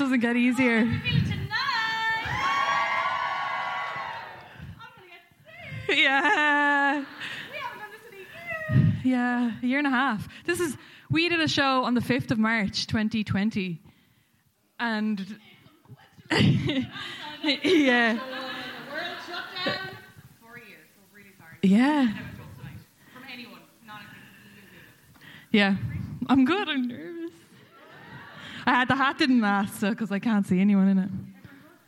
Doesn't get easier. Yeah. Yeah, a year and a half. This is we did a show on the 5th of March 2020. And yeah. Yeah. Yeah. I'm good. I'm nervous. I had the hat didn't last because I can't see anyone in it.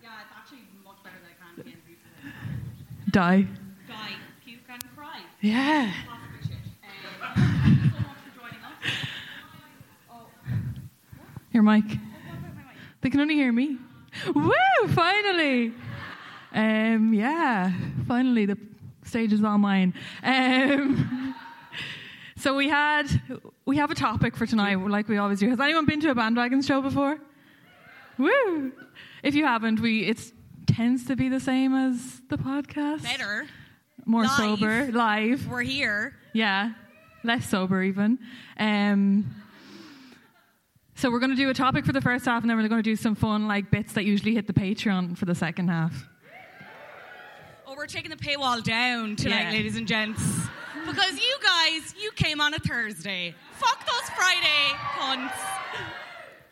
Yeah, it's actually much better than I can see in. Die. Guy, puke and cry. Yeah. Um, thank you so much for joining us. Oh, Your mic. what about my mic? They can only hear me. Woo! Finally. Um, yeah. Finally, the stage is all mine. Um, so we had we have a topic for tonight, like we always do. Has anyone been to a bandwagon show before? Woo! If you haven't, we it tends to be the same as the podcast. Better. more Live. sober, live. We're here. Yeah, less sober even. Um, so we're going to do a topic for the first half, and then we're going to do some fun like bits that usually hit the Patreon for the second half. Oh, we're taking the paywall down tonight, Yeah. ladies and gents. Because you guys, you came on a Thursday. Fuck those Friday cunts.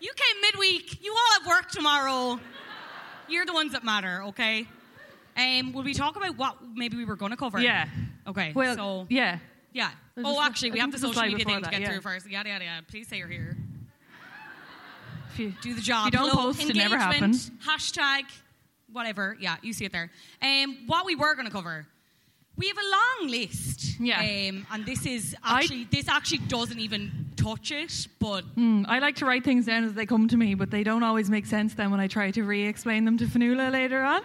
You came midweek. You all have work tomorrow. You're the ones that matter, okay? Um, will we talk about what maybe we were going to cover? Yeah. Okay. Well, so yeah. yeah. There's Oh, actually, we have the social media thing to get yeah. through first. Yada yada yada. Please say you're here. If you, Do the job. You don't Hello, post, it never. Hashtag, whatever. Yeah, you see it there. Um, what we were going to cover. We have a long list. Yeah. Um, and this is I- actually this actually doesn't even touch it, but Hmm, I like to write things down as they come to me, but they don't always make sense then when I try to re-explain them to Fanula later on.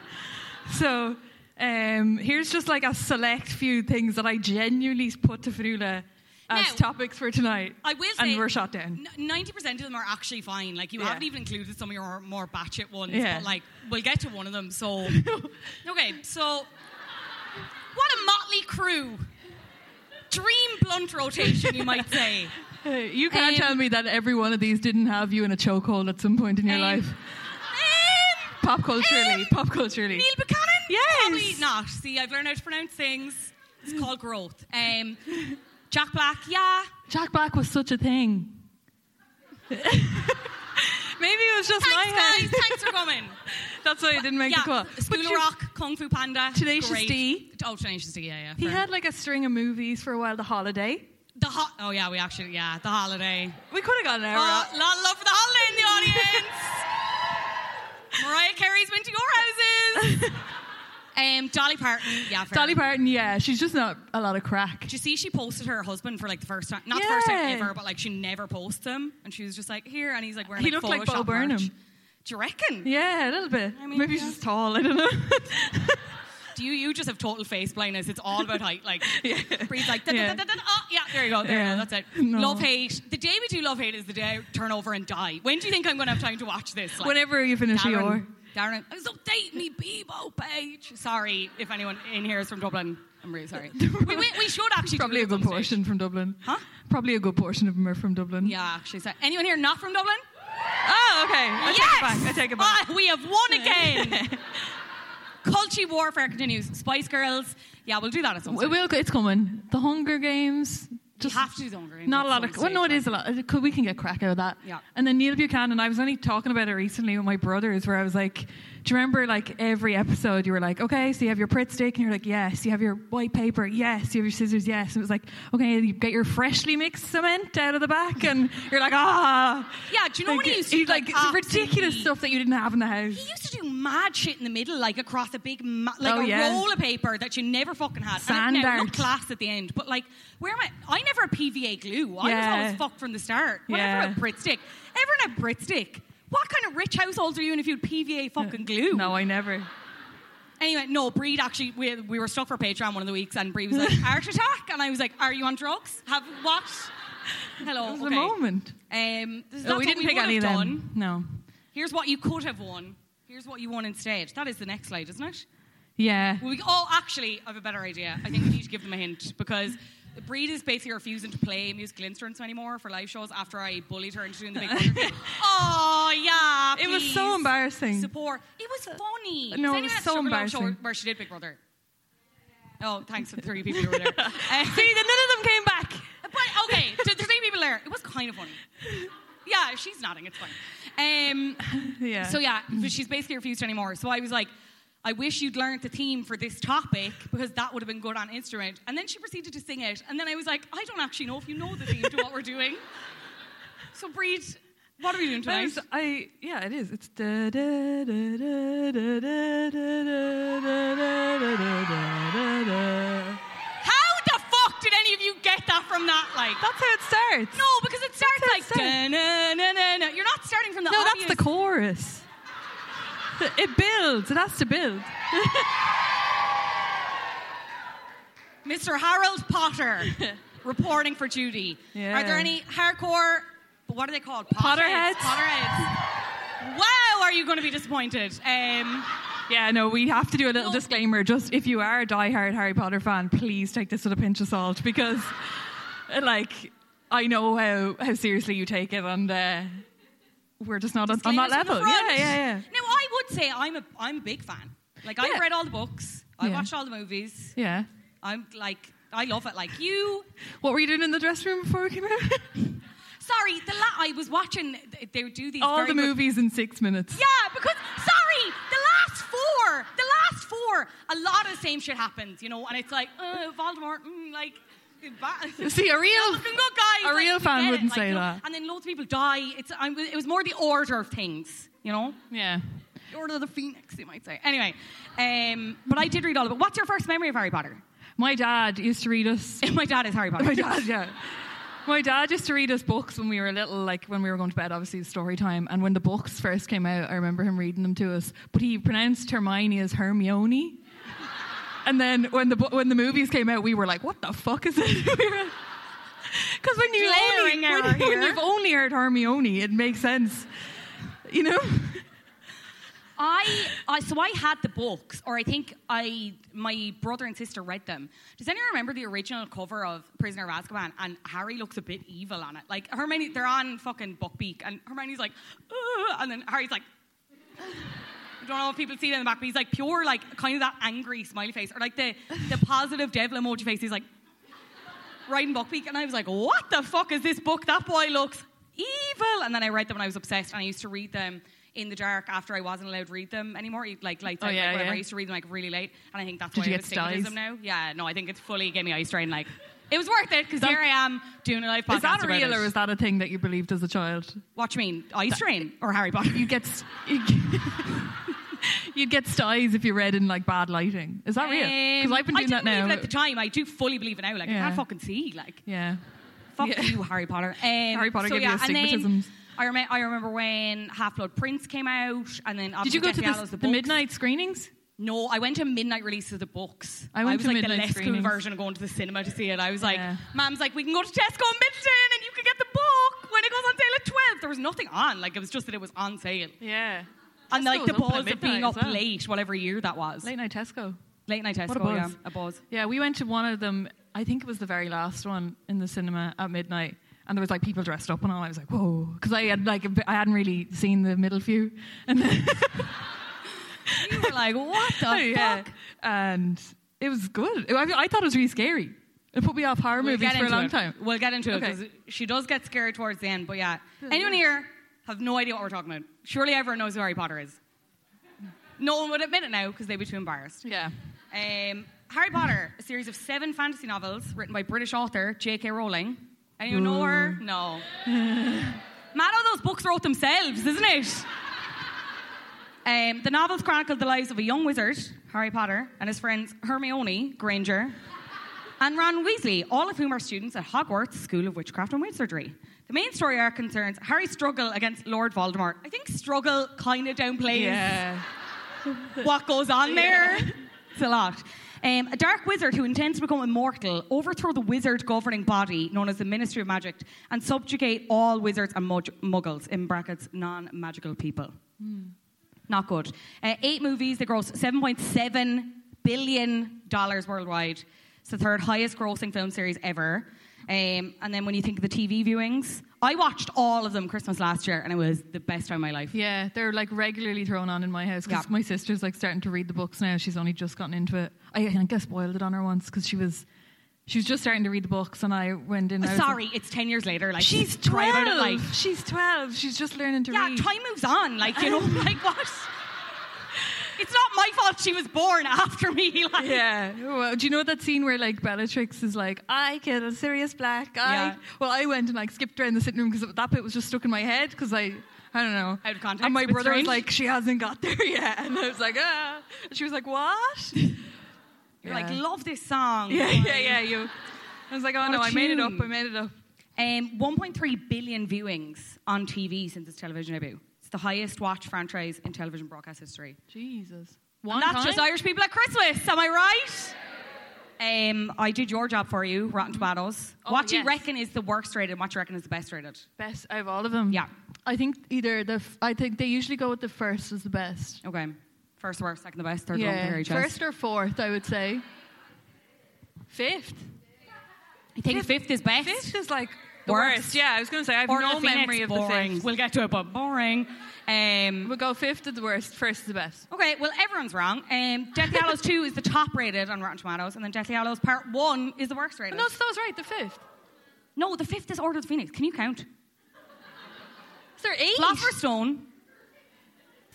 So um, here's just like a select few things that I genuinely put to Fanula as Now, topics for tonight. I will say and we're shot down. Ninety percent of them are actually fine. Like you Yeah. haven't even included some of your more batshit ones. Yeah. But like we'll get to one of them. So okay, so what a motley crew. Dream blunt rotation, you might say. You can't Um, tell me that every one of these didn't have you in a chokehold at some point in your Um, life. um, Pop culturally, um, pop culturally. Neil Buchanan? Yes. Probably not. See, I've learned how to pronounce things. It's called growth. Um, Jack Black, yeah. Jack Black was such a thing. Maybe it was just Thanks, my guys. head. Thanks for coming. That's why I didn't make yeah, the call. School of Rock, Kung Fu Panda. Tenacious great. D. Oh, Tenacious D, yeah, yeah. He had like a string of movies for a while. The Holiday. the hot. Oh yeah, we actually yeah, the holiday. We could have got an hour. Oh, out. lot of love for the holiday in the audience. Mariah Carey's been to your houses. Um, Dolly Parton, yeah, fair. Dolly Parton, yeah, she's just not a lot of crack. Did you see she posted her husband for like the first time? Not the first time Yeah. ever, but like she never posts him. And she was just like, here. And he's like wearing He like, looked like Bo Photoshop Burnham. merch. Do you reckon? Yeah, a little bit. I mean, Maybe she's yeah. just tall. I don't know. Do you you just have total face blindness? It's all about height. Like, Bree's like, da, da, Yeah. da, da, oh, yeah, there you go. There you Yeah. go. That's it. No. Love hate. The day we do love hate is the day I turn over and die. When do you think I'm going to have time to watch this? Like, Whenever you finish Darren, your. Darren, I was updating me Bebo page. Sorry if anyone in here is from Dublin. I'm really sorry. we, we, we should actually Probably a good stage. portion from Dublin. Huh? Probably a good portion of them are from Dublin. Yeah, actually. So, anyone here not from Dublin? Oh, okay. I yes! take it back. I take it back. Ah, we have won again. Culture warfare continues. Spice Girls. Yeah, we'll do that at some It will, it's coming. The Hunger Games. You have to do the Hunger Games Not a lot of. Well, no, it is a lot. Could- We can get crack out of that. Yeah. And then Neil Buchanan. I was only talking about it recently with my brothers, where I was like, "Do you remember like every episode? You were like, okay, so you have your Pritt stick, and you're like, yes. You have your white paper, yes. You have your scissors, yes. And it was like, okay, you get your freshly mixed cement out of the back, and you're like, ah. Yeah, do you know like, when he used to he's like like, ridiculous stuff that you didn't have in the house. He used to do mad shit in the middle, like across a big, ma- like Oh, a yeah. roll of paper that you never fucking had. Sand and it, now, art. class at the end, but like, where am I? I never had PVA glue. I Yeah. was always fucked from the start. Whatever Yeah. a Pritt stick. Everyone had Pritt stick. What kind of rich households are you in if you had PVA fucking glue? No, I never. Anyway, no, Breed actually, we, we were stuck for Patreon one of the weeks, and Breed was like, Art Attack? And I was like, Are you on drugs? Have what? Hello. It was okay. the moment. Um, this is Oh, we didn't pick any of them. done. No. Here's what you could have won. Here's what you won instead. That is the next slide, isn't it? Yeah. We, oh, actually, I have a better idea. I think we need to give them a hint because Breed is basically refusing to play musical instruments anymore for live shows after I bullied her into doing the big Wonder. Oh, yeah. It was so embarrassing. Support. It was funny. No, Does it was so a show embarrassing. where she did Big Brother? Oh, thanks to the three people who were there. Uh, See, none of them came back. but okay, to the three people there, it was kind of funny. Yeah, she's nodding. It's fine. Um, Yeah. so yeah, she's basically refused anymore. So I was like, I wish you'd learned the theme for this topic because that would have been good on instrument. And then she proceeded to sing it, and then I was like, I don't actually know if you know the theme to what we're doing. So Breed, what are we doing tonight? There's- I yeah, it is. It's da da da da da da da da da da da da da. How the fuck did any of you get that from that? Like, That's how it starts. no, because it starts how it like starts. You're not starting from the no, obvious. that's the chorus. It builds. It has to build. Mr. Harold Potter reporting for Judy. Yeah. Are there any hardcore? What are they called? Potterheads? Potterheads. Wow, are you going to be disappointed? Um, Yeah, no, we have to do a little No. disclaimer. Just if you are a diehard Harry Potter fan, please take this with a pinch of salt because, like, I know how, how seriously you take it, and uh, we're just not on, on that disclaimers from the level. Yeah, yeah, yeah. Now, I would say I'm a I'm a big fan. Like I've Yeah. read all the books. I Yeah. watched all the movies. Yeah. I'm like I love it. Like you. What were you doing in the dressing room before we came out? Sorry, the la- I was watching. They would do these All the good- movies in six minutes. Yeah, because sorry, the last four, the last four, a lot of the same shit happens, you know, and it's like, uh, Voldemort, mm, like. See, a real- guys, a real fan wouldn't like, say that. And then loads of people die. It's I'm, it was more the order of things, you know. Yeah. The Order of the Phoenix, you might say. Anyway, um, but I did read all of it. What's your first memory of Harry Potter? My dad used to read us. My dad is Harry Potter. My dad, yeah. My dad used to read us books when we were little, like when we were going to bed, obviously, story time. And when the books first came out, I remember him reading them to us. But he pronounced Hermione as Hermione. And then when the, when the movies came out, we were like, what the fuck is it? Because when, you only, when, when you've only heard Hermione, it makes sense. You know? I, I so I had the books, or I think I my brother and sister read them. Does anyone remember the original cover of Prisoner of Azkaban? And Harry looks a bit evil on it. Like Hermione, they're on fucking Buckbeak, and Hermione's like, "Ugh," and then Harry's like. I don't know if people see it in the back, but he's like pure, like kind of that angry smiley face, or like the the positive devil emoji face. He's like riding Buckbeak, and I was like, "What the fuck is this book? That boy looks evil." And then I read them, and I was obsessed, and I used to read them in the dark after I wasn't allowed to read them anymore. Like lights Oh, out, yeah, like whatever. yeah. I used to read them like really late, and I think that's Did why you I get have astigmatism styes? now. Yeah, no, I think it's fully gave me eye strain. Like it was worth it because here I am doing a live podcast Is that about real it. or is that a thing that you believed as a child? What you mean, eye strain or Harry Potter? You get. You You'd get styes if you read in like bad lighting. Is that real? Because Um, I've been I doing didn't that now. believe it at the time. I do fully believe it now. Like I can't fucking see. Like yeah. fuck Yeah. you, Harry Potter. Um, Harry Potter so gave you yeah, then astigmatisms. I, rem- I remember when Half Blood Prince came out, and then Did you go to Deathly the, the, midnight screenings? No, I went to midnight release of the books. I went was to like the midnight less cool screenings. version of going to the cinema to see it. I was like, Yeah. Mom's like, we can go to Tesco and Midleton and you can get the book when it goes on sale at 12. There was nothing on. Like, it was just that it was on sale. Yeah. And like the was open at buzz of being up well. late, whatever year that was. Late night Tesco. Late night Tesco, What a buzz. yeah. A buzz. Yeah, we went to one of them. I think it was the very last one in the cinema at midnight, and there was like people dressed up and all. I was like, whoa, because I had like I hadn't really seen the middle few, and then You were like, what the Oh, yeah, fuck? and it was good. I, I thought it was really scary. It put me off horror We'll movies for a long it. time. We'll get into Okay. it because she does get scared towards the end. But yeah, anyone here have no idea what we're talking about? Surely everyone knows who Harry Potter is. No one would admit it now because they'd be too embarrassed. Yeah, Um, Harry Potter, a series of seven fantasy novels written by British author J.K. Rowling. Anyone know her? No. Mad how those books wrote themselves, isn't it? Um, the novels chronicle the lives of a young wizard, Harry Potter, and his friends Hermione Granger and Ron Weasley, all of whom are students at Hogwarts School of Witchcraft and Wizardry. The main story arc concerns Harry's struggle against Lord Voldemort. I think struggle kind of downplays yeah. what goes on there. It's a lot. Um, a dark wizard who intends to become immortal, overthrow the wizard governing body known as the Ministry of Magic, and subjugate all wizards and mug- muggles, in brackets, non magical people. Not good. Uh, eight movies, that grossed $7.7 billion worldwide. It's the third highest grossing film series ever. Um, and then when you think of the TV viewings, I watched all of them Christmas last year and it was the best time of my life. Yeah, they're like regularly thrown on in my house because Yeah. my sister's like starting to read the books now. She's only just gotten into it. I, I think I spoiled it on her once because she was she was just starting to read the books and I went in. I was Sorry, it's 10 years later. Like, like, she's twelve. about it life. She's twelve. She's just learning to Yeah, read. Yeah, time moves on. Like, you know, like what? It's not my fault she was born after me. Like, Yeah. Well, do you know that scene where like Bellatrix is like, I killed Sirius Black. I Yeah. well, I went and like skipped around the sitting room because that bit was just stuck in my head because I. I don't know. Out of context, And my brother strange. was like, "She hasn't got there yet," and I was like, "Ah." And she was like, "What?" You're like, love this song. Yeah, yeah, yeah. You. I was like, "Oh What no, I made it up. I made it up." Um, 1.3 billion viewings on TV since its television debut. It's the highest watched franchise in television broadcast history. Jesus. And One that's time? just Irish people at Christmas. Am I right? Um, I did your job for you, Rotten Tomatoes. Oh, what do you reckon is the worst rated? and What do you reckon is the best rated? best out of all of them. Yeah. I think either the. F- I think they usually go with the first as the best. Okay, first worst, second the best, third the one the Yeah. First or fourth, I would say. Fifth. I think fifth is best? Fifth is like the Worst. worst. Yeah, I was going to say I have Order no of the Phoenix, memory of boring. the fifth. We'll get to it, but boring. Um, We'll go fifth is the worst. First is the best. okay, well, everyone's wrong. Um, Deathly Hallows 2 is the top rated on Rotten Tomatoes, and then Deathly Hallows Part 1 is the worst rated. No, so that was right. The fifth. No, the fifth is Order of the Phoenix. Can you count? Is there eight? Philosopher's Stone.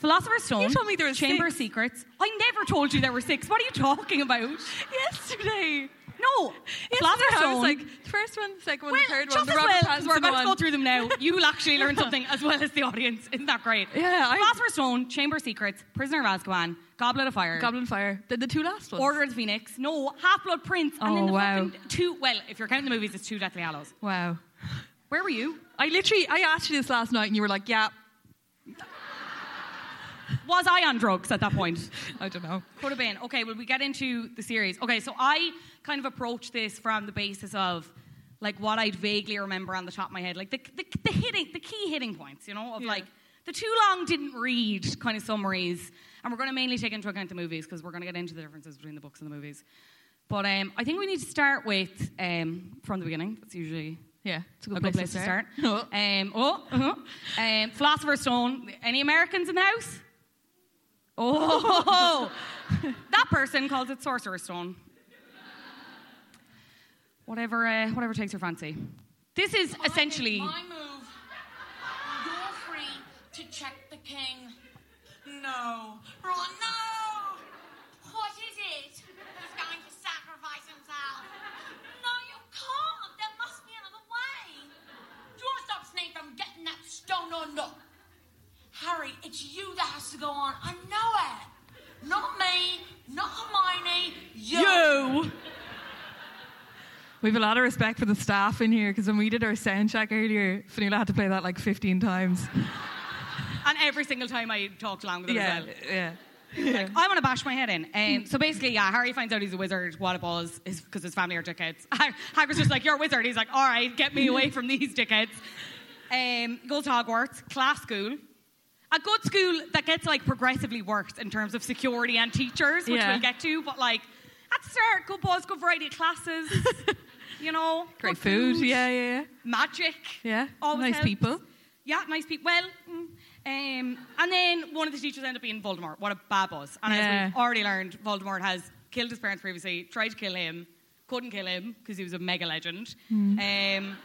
Philosopher's Stone. You told me there was Chamber six. Secrets. I never told you there were six. What are you talking about? Yesterday. No. Philosopher's I Stone. was like the first one, the second one, well, the third one, the Robert well, 'cause we're Pattinson about to go through them now. You'll actually learn something as well as the audience. Isn't that great? Yeah, I- Philosopher's Stone, Chamber Secrets, Prisoner of Azkaban, Goblet of Fire, Goblin Fire. The, the two last ones. Order of the Phoenix, no, Half Blood Prince, and then Oh, the wow. two. Well, if you're counting the movies, it's two Deathly Hallows. Wow. Where were you? I literally, I asked you this last night, and you were like, "Yeah." Was I on drugs at that point? I don't know. Could have been. Okay, well, we get into the series. Okay, so I kind of approach this from the basis of like what I'd vaguely remember on the top of my head, like the, the, the hitting, the key hitting points, you know, of Yeah. like the too long didn't read kind of summaries. And we're going to mainly take into account the movies because we're going to get into the differences between the books and the movies. But um, I think we need to start with um, from the beginning. That's usually Yeah, it's a a good, good place to start. Um, oh, uh-huh. um, Philosopher's Stone. Any Americans in the house? Oh, that person calls it Sorcerer's Stone. Whatever, uh, whatever takes your fancy. This is essentially. My move. You're free to check the king. No. Ron, no! Harry, it's you that has to go on. I know it. Not me, not Hermione, you. You. We have a lot of respect for the staff in here because when we did our sound check earlier, Fanula had to play that like 15 times. And every single time I talked along with it yeah, as well. Yeah. Yeah. Like, I want to bash my head in. Um, so basically, yeah, Harry finds out he's a wizard. What it was is because his family are dickheads. Hagrid's just like, "You're a wizard." He's like, "All right, get me away from these dickheads." Um, goes to Hogwarts, class school a good school that gets like progressively worse in terms of security and teachers, which Yeah. we'll get to. But like, at the start, good buzz, good variety of classes. you know, Great good food. Yeah, yeah, yeah. magic. Yeah, Always nice helps. people. Yeah, nice people. Well, mm, um, and then one of the teachers ended up being Voldemort. What a bad buzz. And Yeah. as we've already learned, Voldemort has killed his parents previously, tried to kill him, couldn't kill him because he was a mega legend. Um,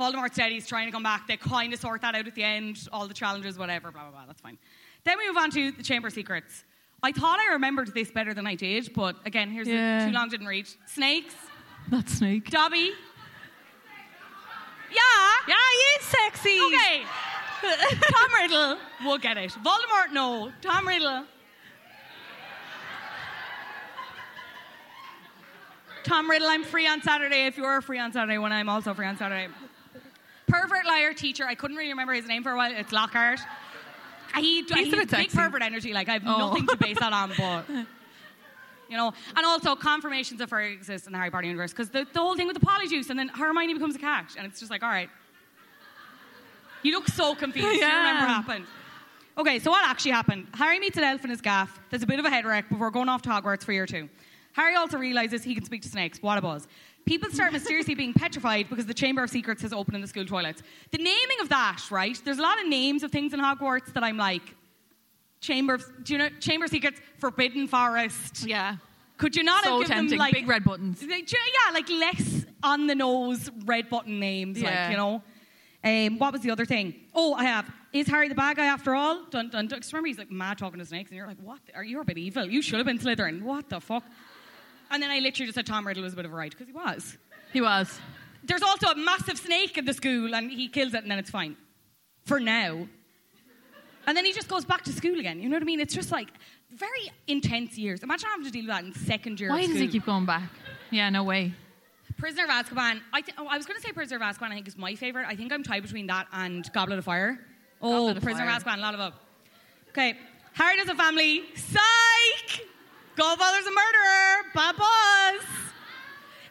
Voldemort said he's trying to come back. They kind of sort that out at the end, all the challenges, whatever, blah, blah, blah. That's fine. Then we move on to the Chamber Secrets. I thought I remembered this better than I did, but again, here's Yeah. the too long didn't read. Snakes, That snake. Dobby. Yeah. Yeah, he is sexy. Okay. Tom Riddle we'll get it. Voldemort, no. Tom Riddle. Tom Riddle, I'm free on Saturday if you're free on Saturday when I'm also free on Saturday. Pervert liar teacher. I couldn't really remember his name for a while. It's Lockhart. He, He's a he's bit big sexy. pervert energy. Like I have Oh. nothing to base that on, but you know. And also confirmations of her exist in the Harry Potter universe because the, the whole thing with the polyjuice and then Hermione becomes a cat, and it's just like, all right. You look so confused. You Yeah. remember what happened. Okay, so what actually happened? Harry meets an elf in his gaff. There's a bit of a head wreck before going off to Hogwarts for year two. Harry also realizes he can speak to snakes. What a buzz. People start mysteriously being petrified because the Chamber of Secrets has opened in the school toilets. The naming of that, right? There's a lot of names of things in Hogwarts that I'm like, Chamber of, do you know, Chamber of Secrets, Forbidden Forest. Yeah. Could you not So have given tempting. them like Big red buttons. like, yeah, like less on the nose red button names, Yeah. like you know. Um, what was the other thing? Oh, I have. Is Harry the bad guy after all? Dun dun dun. remember, he's like mad talking to snakes, and you're like, what? Are you a bit evil? You should have been Slytherin. What the fuck? And then I literally just said Tom Riddle was a bit of a right because he was. He was. There's also a massive snake in the school, and he kills it, and then it's fine. For now. And then he just goes back to school again. You know what I mean? It's just like very intense years. Imagine having to deal with that in second year. Why does he keep going back? Yeah, no way. Prisoner of Azkaban. I, th- oh, I was going to say Prisoner of Azkaban. I think is my favorite. I think I'm tied between that and Goblet of Fire. Oh, Goblet of Prisoner Fire. of Azkaban. A lot of up. Okay, Harry does a family. Psych. Godfather's a murderer. Bad boss.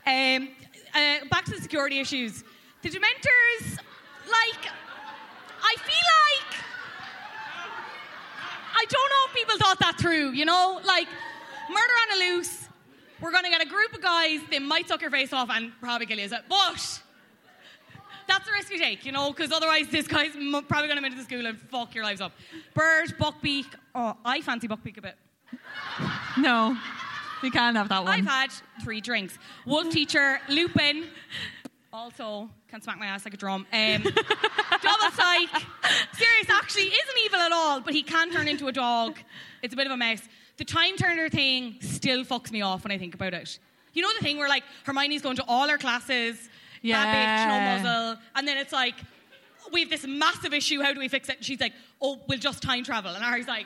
Um, uh, back to the security issues. The Dementors, like, I feel like I don't know if people thought that through, you know? Like, murder on a loose. We're going to get a group of guys, they might suck your face off and probably kill you. But that's the risk we take, you know? Because otherwise, this guy's probably going to come into the school and fuck your lives up. Bird, Buckbeak. Oh, I fancy Buckbeak a bit. No. We can't have that one. I've had three drinks. Wolf teacher, Lupin. Also, can smack my ass like a drum. Um, double psych. Sirius, actually, isn't evil at all, but he can turn into a dog. It's a bit of a mess. The time turner thing still fucks me off when I think about it. You know the thing where like Hermione's going to all her classes, Yeah. that bitch, no muzzle, and then it's like, we have this massive issue, how do we fix it? And she's like, oh, we'll just time travel. And Harry's like,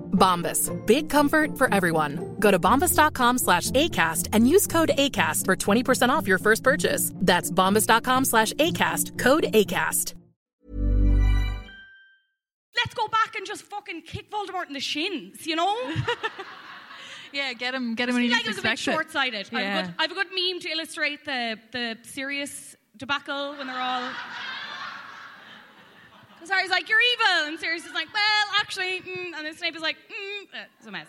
Bombas. Big comfort for everyone. Go to bombas.com slash ACAST and use code ACAST for 20% off your first purchase. That's bombas.com slash ACAST. Code ACAST. let's go back and just fucking kick Voldemort in the shins, you know? Yeah, get him, get him I when he feel like least it was a bit expects it. short-sighted. I, have a good, I have a good meme to illustrate the, the Sirius debacle when they're all... And Harry's like, "You're evil," and Sirius is like, "Well, actually," mm, and then Snape is like, mm, uh, "It's a mess.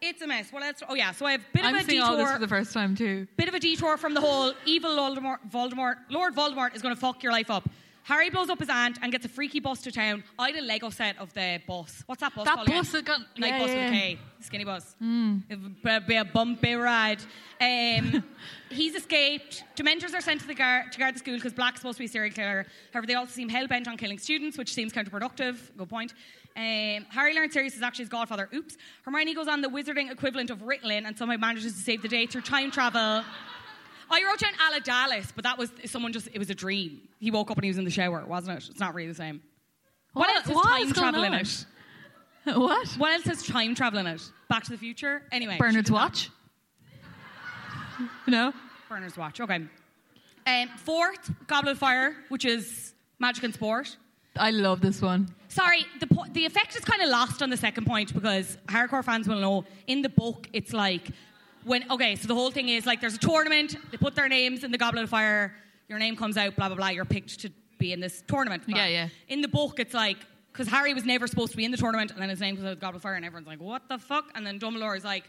It's a mess." Well, let's. Oh yeah, so I have a bit I'm of a seeing detour. all this for the first time too. bit of a detour from the whole evil Voldemort, Voldemort Lord Voldemort is going to fuck your life up. Harry blows up his aunt and gets a freaky bus to town. I had a Lego set of the bus. What's that bus That called again? bus that got- Night bus with a. K. Skinny bus. It'd be a bumpy ride. Um, he's escaped. Dementors are sent to, the gar- to guard the school because Black's supposed to be a serial killer. However, they also seem hell bent on killing students, which seems counterproductive. Good point. Um, Harry learns Sirius is actually his godfather. Oops. Hermione goes on the wizarding equivalent of Ritalin and somehow manages to save the day through time travel. I wrote down Aladalis, but that was someone just, it was a dream. He woke up and he was in the shower, wasn't it? It's not really the same. What, What- else has what time travel in it? What? What else has time travel in it? Back to the Future? Anyway. Bernard's she did that. watch. no. Bernard's watch. Okay. Um, fourth, Goblet of Fire, which is magic and sport. I love this one. Sorry, the po- the effect is kind of lost on the second point because hardcore fans will know in the book it's like when okay, so the whole thing is like there's a tournament, they put their names in the Goblet of Fire, your name comes out, blah blah blah, you're picked to be in this tournament. Yeah, yeah. In the book, it's like because Harry was never supposed to be in the tournament, and then his name comes out of the Goblet of Fire, and everyone's like, "What the fuck?" And then Dumbledore is like,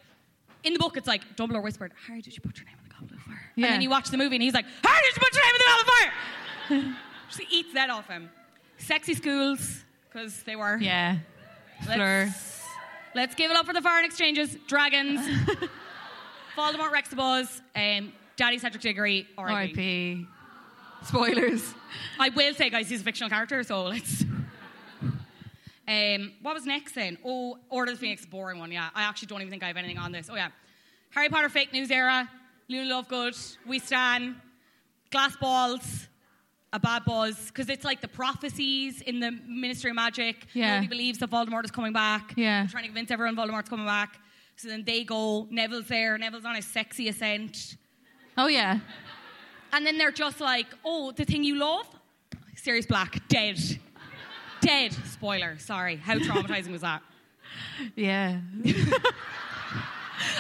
in the book, it's like Dumbledore whispered, "Harry, did you put your name in the Goblet of Fire?" Yeah. And then you watch the movie, and he's like, "Harry, did you put your name in the Goblet of Fire?" She eats that off him. Sexy schools, because they were. Yeah. Fleur. Let's, let's give it up for the foreign exchanges. Dragons. Voldemort Rex the Buzz. Um, Daddy Cedric Diggory. R.I.P. R.I.P. Spoilers. I will say, guys, he's a fictional character, so let's. Um, what was next then? Oh, Order of the Phoenix, boring one. Yeah, I actually don't even think I have anything on this. Oh yeah, Harry Potter fake news era. Luna Lovegood, We Stan, Glass Balls, a bad buzz because it's like the prophecies in the Ministry of Magic. Yeah. Nobody believes that Voldemort is coming back. Yeah. They're trying to convince everyone Voldemort's coming back. So then they go. Neville's there. Neville's on a sexy ascent. Oh yeah. And then they're just like, oh, the thing you love? Sirius Black, dead. dead. Spoiler, sorry. How traumatizing was that? Yeah.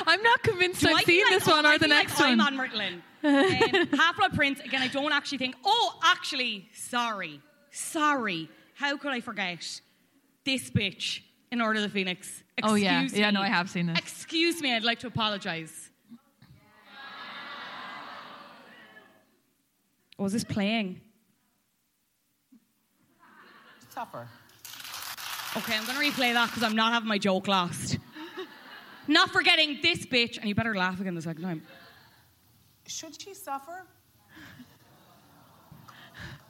I'm not convinced Do I've seen like- this one or the next like one. I'm on. Um, Half Blood Prince, again, I don't actually think, oh, actually, sorry. Sorry. How could I forget this bitch in Order of the Phoenix? Excuse Oh, yeah. Me. Yeah, no, I have seen this. Excuse me, I'd like to apologize. Was this playing? Tougher. Okay, I'm going to replay that because I'm not having my joke lost. not forgetting this bitch, and you better laugh again the second time. Should she suffer?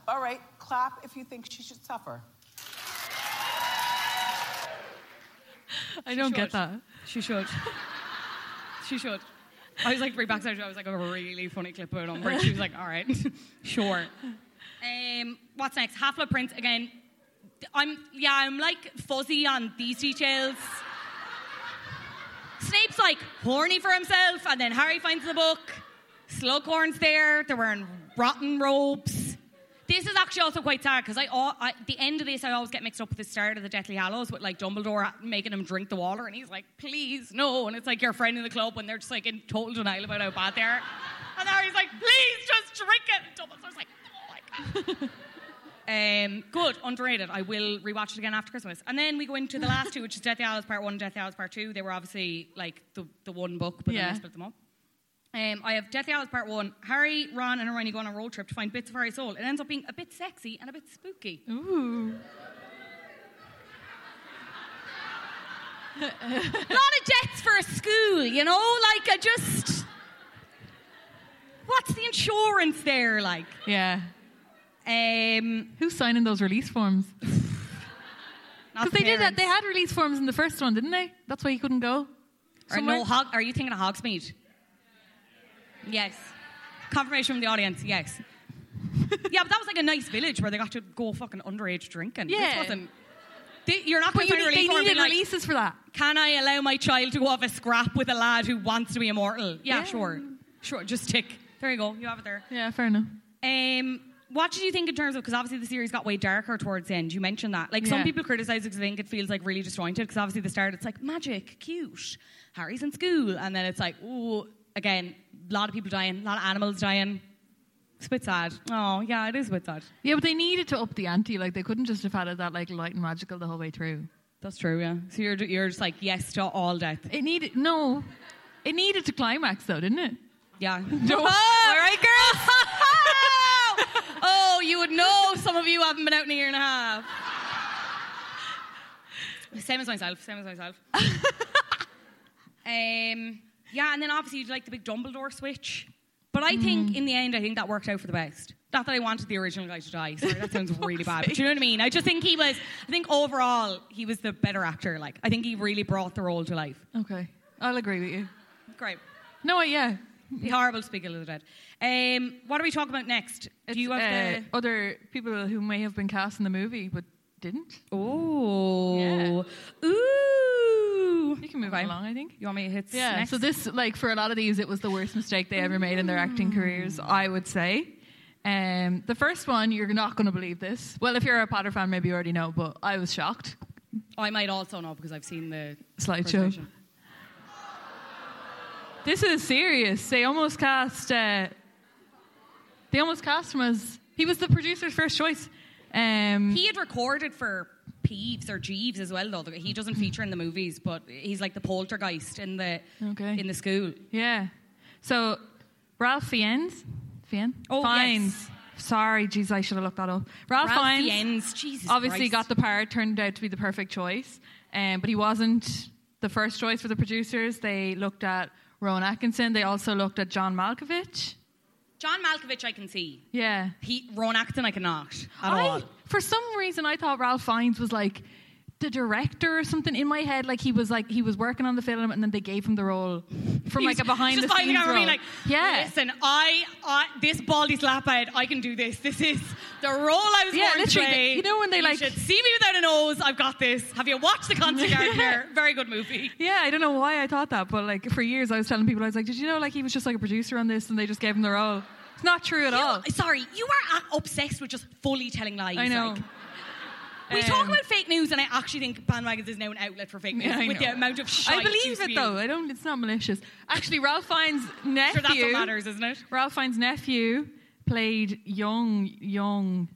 All right, clap if you think she should suffer. I don't get that. She should. she should. I was like, right backstage, I was like, a really funny clip on Umbridge. She was like, all right, sure. Um, what's next? Half Blood Prince again. I'm yeah, I'm like fuzzy on these details. Snape's like horny for himself, and then Harry finds the book. Slughorn's there. They're wearing rotten robes. This is actually also quite sad because I, I, the end of this, I always get mixed up with the start of the Deathly Hallows with like Dumbledore making him drink the water, and he's like, "Please, no!" And it's like your friend in the club when they're just like in total denial about how bad they are, and now he's like, "Please, just drink it." And Dumbledore's like, "Oh my god." Um, good, underrated. I will rewatch it again after Christmas. And then we go into the last two, which is Deathly Hallows Part 1 and Deathly Hallows Part 2. They were obviously like the, the one book, but then Yeah. they split them up. Um, I have Deathly Hallows Part 1. Harry, Ron, and Hermione go on a road trip to find bits of Harry's soul. It ends up being a bit sexy and a bit spooky. Ooh. a lot of debts for a school, you know? Like, I just. What's the insurance there, like? Yeah. Um, Who's signing those release forms? Because the they did that. They had release forms in the first one, didn't they? That's why you couldn't go. Or no, Hog, are you thinking of Hogsmeade? Yes. Confirmation from the audience, yes. yeah, but that was like a nice village where they got to go fucking underage drinking. This Yeah. wasn't. They- you're not going to you sign a need, release they needed like, releases for that. Can I allow my child to go off a scrap with a lad who wants to be immortal? Yeah, Yeah. sure. Sure, just tick. There you go. You have it there. Yeah, fair enough. Um, what did you think in terms of because obviously the series got way darker towards the end? You mentioned that. Like some people criticize it because they think it feels like really disjointed. Because obviously the start it's like magic, cute, Harry's in school, and then it's like ooh, again, a lot of people dying, a lot of animals dying. It's a bit sad. Oh, yeah, it is a bit sad. Yeah, but they needed to up the ante. Like they couldn't just have had it that like light and magical the whole way through. That's true, yeah. So you're, you're just like, yes to all death. It needed no. It needed to climax though, didn't it? Yeah. No. All right, girls. oh, you would know some of you haven't been out in a year and a half. Same as myself. Same as myself. um, yeah, and then obviously you'd like the big Dumbledore switch. But I think in the end, I think that worked out for the best. Not that I wanted the original guy to die. Sorry, that sounds really bad. But do you know what I mean? I just think he was. I think overall he was the better actor. Like I think he really brought the role to life. Okay, I'll agree with you. Great. No, yeah. Be horrible ill of the dead. Um, what are we talking about next? Do you have uh, the? other people who may have been cast in the movie but didn't? Oh. Yeah. Ooh. You can move Okay. along, I think. You want me to hit Yeah. next? So this, like, for a lot of these, it was the worst mistake they ever made in their acting careers. I would say. Um, the first one, you're not going to believe this. Well, if you're a Potter fan, maybe you already know, but I was shocked. I might also know because I've seen the Slideshow. presentation. This is serious. They almost cast. Uh, they almost cast him as he was the producer's first choice. Um, He had recorded for Peeves or Jeeves as well, though. He doesn't feature in the movies, but he's like the poltergeist in the Okay. in the school. yeah. So Ralph Fiennes, Fiennes, Oh, Fiennes. yes. Sorry, jeez, I should have looked that up. Ralph, Ralph Fiennes, Fiennes, Jesus obviously Christ. got the part. Turned out to be the perfect choice, um, but he wasn't the first choice for the producers. They looked at Rowan Atkinson. They also looked at John Malkovich. John Malkovich, I can see. Yeah. He Rowan Atkinson, I cannot at I, all. For some reason, I thought Ralph Fiennes was like the director or something in my head. Like he was like he was working on the film, and then they gave him the role from like a behind the scenes role. being like, yeah, listen, I, I this baldy slaphead, I can do this. This is the role I was Yeah, born to play. you know when they, You like- should see me without a nose. I've got this. Have you watched The Constant Gardener? Very good movie. yeah. I don't know why I thought that, but like for years, I was telling people, I was like, did you know like he was just like a producer on this, and they just gave him the role. It's not true at You- all. Sorry, you are obsessed with just fully telling lies. I know. like. We Um, talk about fake news, and I actually think bandwagons is now an outlet for fake news Yeah, with the amount of shit. I believe it though. I don't. It's not malicious. Actually, Ralph Fiennes' nephew. Sure, that's what matters, isn't it? Ralph Fiennes' nephew played young, young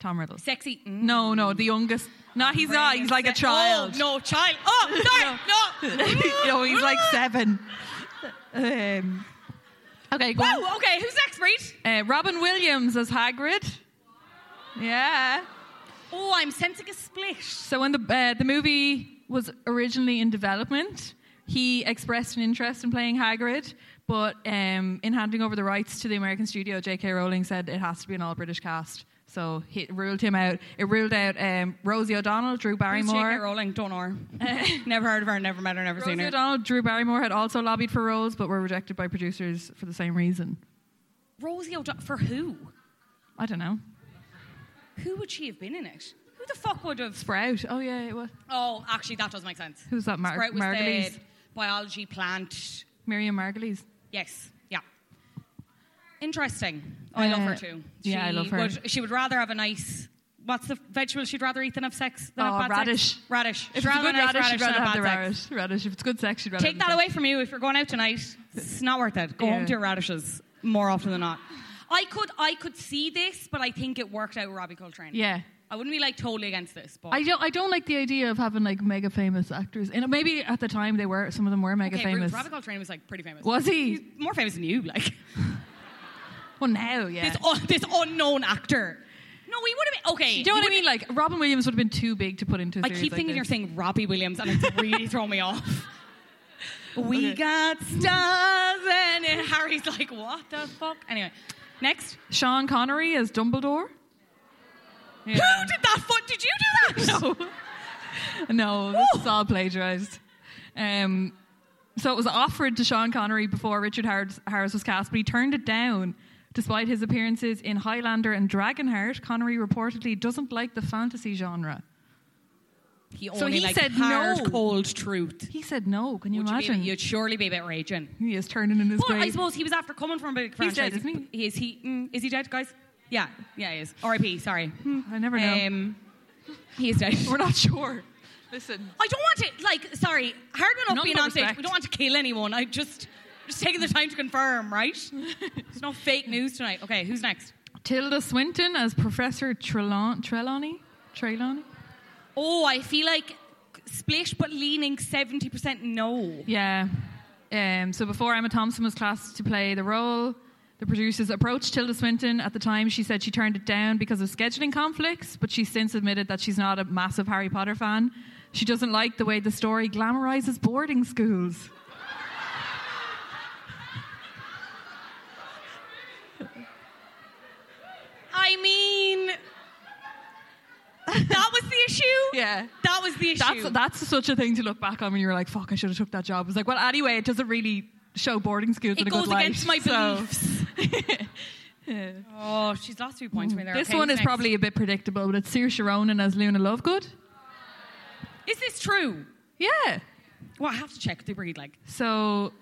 Tom Riddle. Sexy. Mm. No, no, the youngest. No, he's not. He's like a child. Oh, no, child. Oh, sorry. no. no, he's like seven. Um, okay, go on. Okay, who's next, Reed? Uh, Robin Williams as Hagrid. Yeah. Oh, I'm sensing a split. So when the uh, the movie was originally in development, he expressed an interest in playing Hagrid, but um, in handing over the rights to the American studio, J.K. Rowling said it has to be an all British cast. So he it ruled him out. It ruled out um, Rosie O'Donnell, Drew Barrymore. J.K. Rowling? Don't know her. never heard of her, never met her, never seen her. Rosie. O'Donnell, Drew Barrymore had also lobbied for roles, but were rejected by producers for the same reason. Rosie O'Donnell. For who? I don't know. Who would she have been in it? Who the fuck would have. Sprout. Oh yeah, it was. Oh, actually, that does make sense. Who's that? Mar- Sprout was Margolyes. the biology plant. Miriam Margolyes. Yes, yeah. Interesting. Oh, I love her Uh, too. yeah, I She love her. Would, she would rather have a nice. What's the vegetable she'd rather eat than have sex? Than Oh, have bad radish. Sex? Radish. If it's a good have nice radish, she'd rather have the radish. sex. Radish. If it's good sex, she'd rather Take have that away from you if you're going out tonight. It's not worth it. Go home to your radishes more often than not. I could I could see this, but I think it worked out with Robbie Coltrane. Yeah. I wouldn't be like totally against this, but I don't. I don't like the idea of having like mega famous actors. And maybe at the time they were. Some of them were mega okay, famous. Robbie Coltrane was like pretty famous. Was he? He's more famous than you, like Well, now, yeah. this un- this unknown actor. No, he would have been okay. Do you know what I mean? Like Robin Williams would have been too big to put into. I keep thinking this. you're saying Robbie Williams, and it's really throwing me off. We got stars, and Harry's like, "What the fuck?" Anyway, next. Sean Connery as Dumbledore. Who did that? Foot? Did you do that? No, no, this is all plagiarized. Um, so it was offered to Sean Connery before Richard Harris was cast, but he turned it down. Despite his appearances in Highlander and Dragonheart, Connery reportedly doesn't like the fantasy genre. He So he liked said hard, no. cold truth. He said no. Can you Would you imagine? you'd surely be a bit raging. he is turning in his grave. I suppose he was after coming from a big He's dead, franchise. isn't Is he? Mm, is he dead, guys? Yeah, yeah, he is. R.I.P. Sorry. I never know. Um, he is dead. We're not sure. Listen, I don't want to like. Sorry, hard enough None being on stage. We don't want to kill anyone. I just just taking the time to confirm, right? There's no fake news tonight. Okay, who's next? Tilda Swinton as Professor Trelawn- Trelawney. Trelawney. Oh, I feel like split but leaning 70% no. Yeah. Um, so before Emma Thompson was cast to play the role, the producers approached Tilda Swinton. At the time, she said she turned it down because of scheduling conflicts, but she's since admitted that she's not a massive Harry Potter fan. She doesn't like the way the story glamorizes boarding schools. I mean, that was the issue? Yeah. That was the issue. That's, that's such a thing to look back on when you're like, fuck, I should have took that job. It's like, well, anyway, it doesn't really show boarding schools it in a goes good light. against my so- beliefs. Oh, she's lost two points me there. This Okay, one who's is next? probably a bit predictable, but it's Saoirse Ronan as Luna Lovegood. Is this true? Yeah. Well, I have to check the breed. Like, So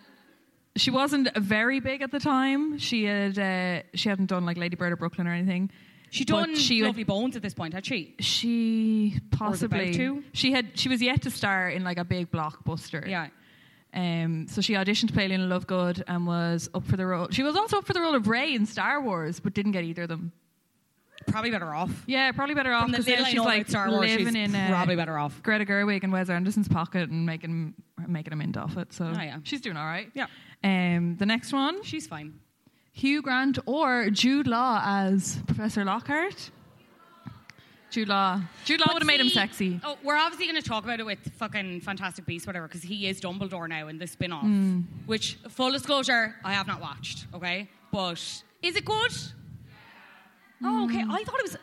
she wasn't very big at the time. She had uh, she hadn't done like Lady Bird or Brooklyn or anything. She done she Lovely Bones at this point, had she? She Or was about possibly she had she was yet to star in like a big blockbuster. Yeah. Um, so she auditioned to play Luna Lovegood and was up for the role. She was also up for the role of Rey in Star Wars, but didn't get either of them. Probably better off. Yeah, probably better off because she's like Star Wars, living she's in uh, probably better off. Greta Gerwig and Wes Anderson's pocket and making making him into off it. So Oh, yeah. she's doing all right. Yeah. Um, the next one, She's fine. Hugh Grant or Jude Law as Professor Lockhart. Jude Law. Jude Law would have made him sexy. Oh, we're obviously going to talk about it with fucking Fantastic Beasts, whatever, because he is Dumbledore now in the spin off. Hmm. Which, full disclosure, I have not watched, okay? But is it good? Oh, okay. Hmm. I thought it was.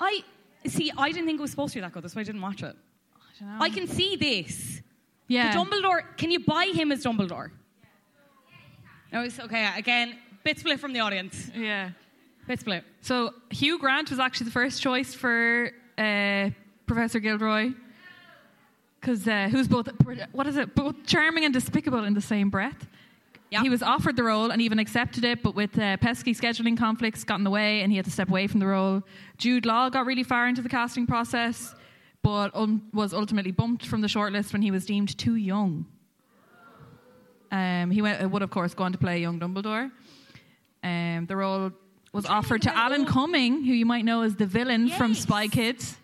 I. See, I didn't think it was supposed to be that good. That's why I didn't watch it. I can see this. Yeah. The Dumbledore. Can you buy him as Dumbledore? No, it's okay. Again, bit split from the audience. Yeah. Bit split. So Hugh Grant was actually the first choice for uh, Professor Gilroy. Because uh, who's both, what is it, both charming and despicable in the same breath. He was offered the role and even accepted it, but with uh, pesky scheduling conflicts got in the way and he had to step away from the role. Jude Law got really far into the casting process, but was ultimately bumped from the shortlist when he was deemed too young. Um, he went, would, of course, go on to play young Dumbledore. Um, the role was offered to Alan Cumming, who you might know as the villain from Spy Kids.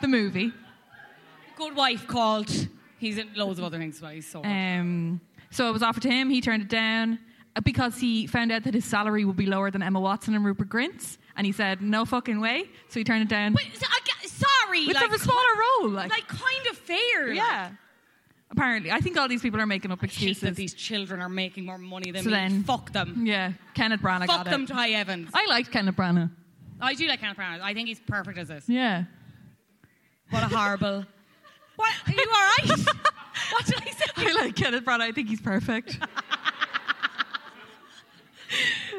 the movie. Good wife called. He's in loads of other things, but he's so. Um, so it was offered to him. He turned it down uh, because he found out that his salary would be lower than Emma Watson and Rupert Grint's, and he said no fucking way. So he turned it down. So I sorry. It's like, a smaller role, like, like kind of fair. yeah. Apparently, I think all these people are making up Hate that excuses. these children are making more money than So me. then- Fuck them. Yeah, Kenneth Branagh Fuck got them it. to High Evans. I liked Kenneth Branagh. I do like Kenneth Branagh. I think he's perfect as this. Yeah. What a horrible. what? Are you all right? what did I say? I like Kenneth Branagh. I think he's perfect.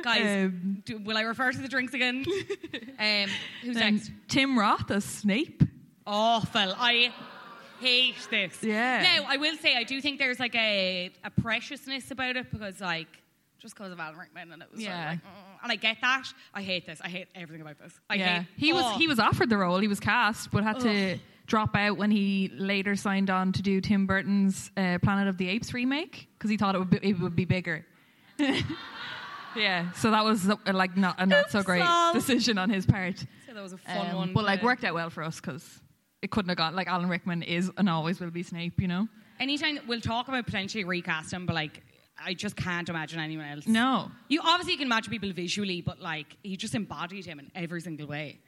Guys, Um, do, will I refer to the drinks again? um, who's next? Tim Roth as Snape. Awful. I hate this. Yeah. Now, I will say, I do think there's like a, a preciousness about it because, like, just because of Alan Rickman and it was sort of Yeah. like, mm, and I get that. I hate this. I hate everything about this. I yeah, hate. he was oh. he was offered the role. He was cast, but had to drop out when he later signed on to do Tim Burton's uh, Planet of the Apes remake because he thought it would be, it would be bigger. yeah, so that was uh, like not a not so great lol. decision on his part. So that was a fun Um, one. but like worked out well for us because it couldn't have gone. Like Alan Rickman is and always will be Snape, you know. Anytime we'll talk about potentially recasting, but like I just can't imagine anyone else. No. You obviously can imagine people visually, but like he just embodied him in every single way.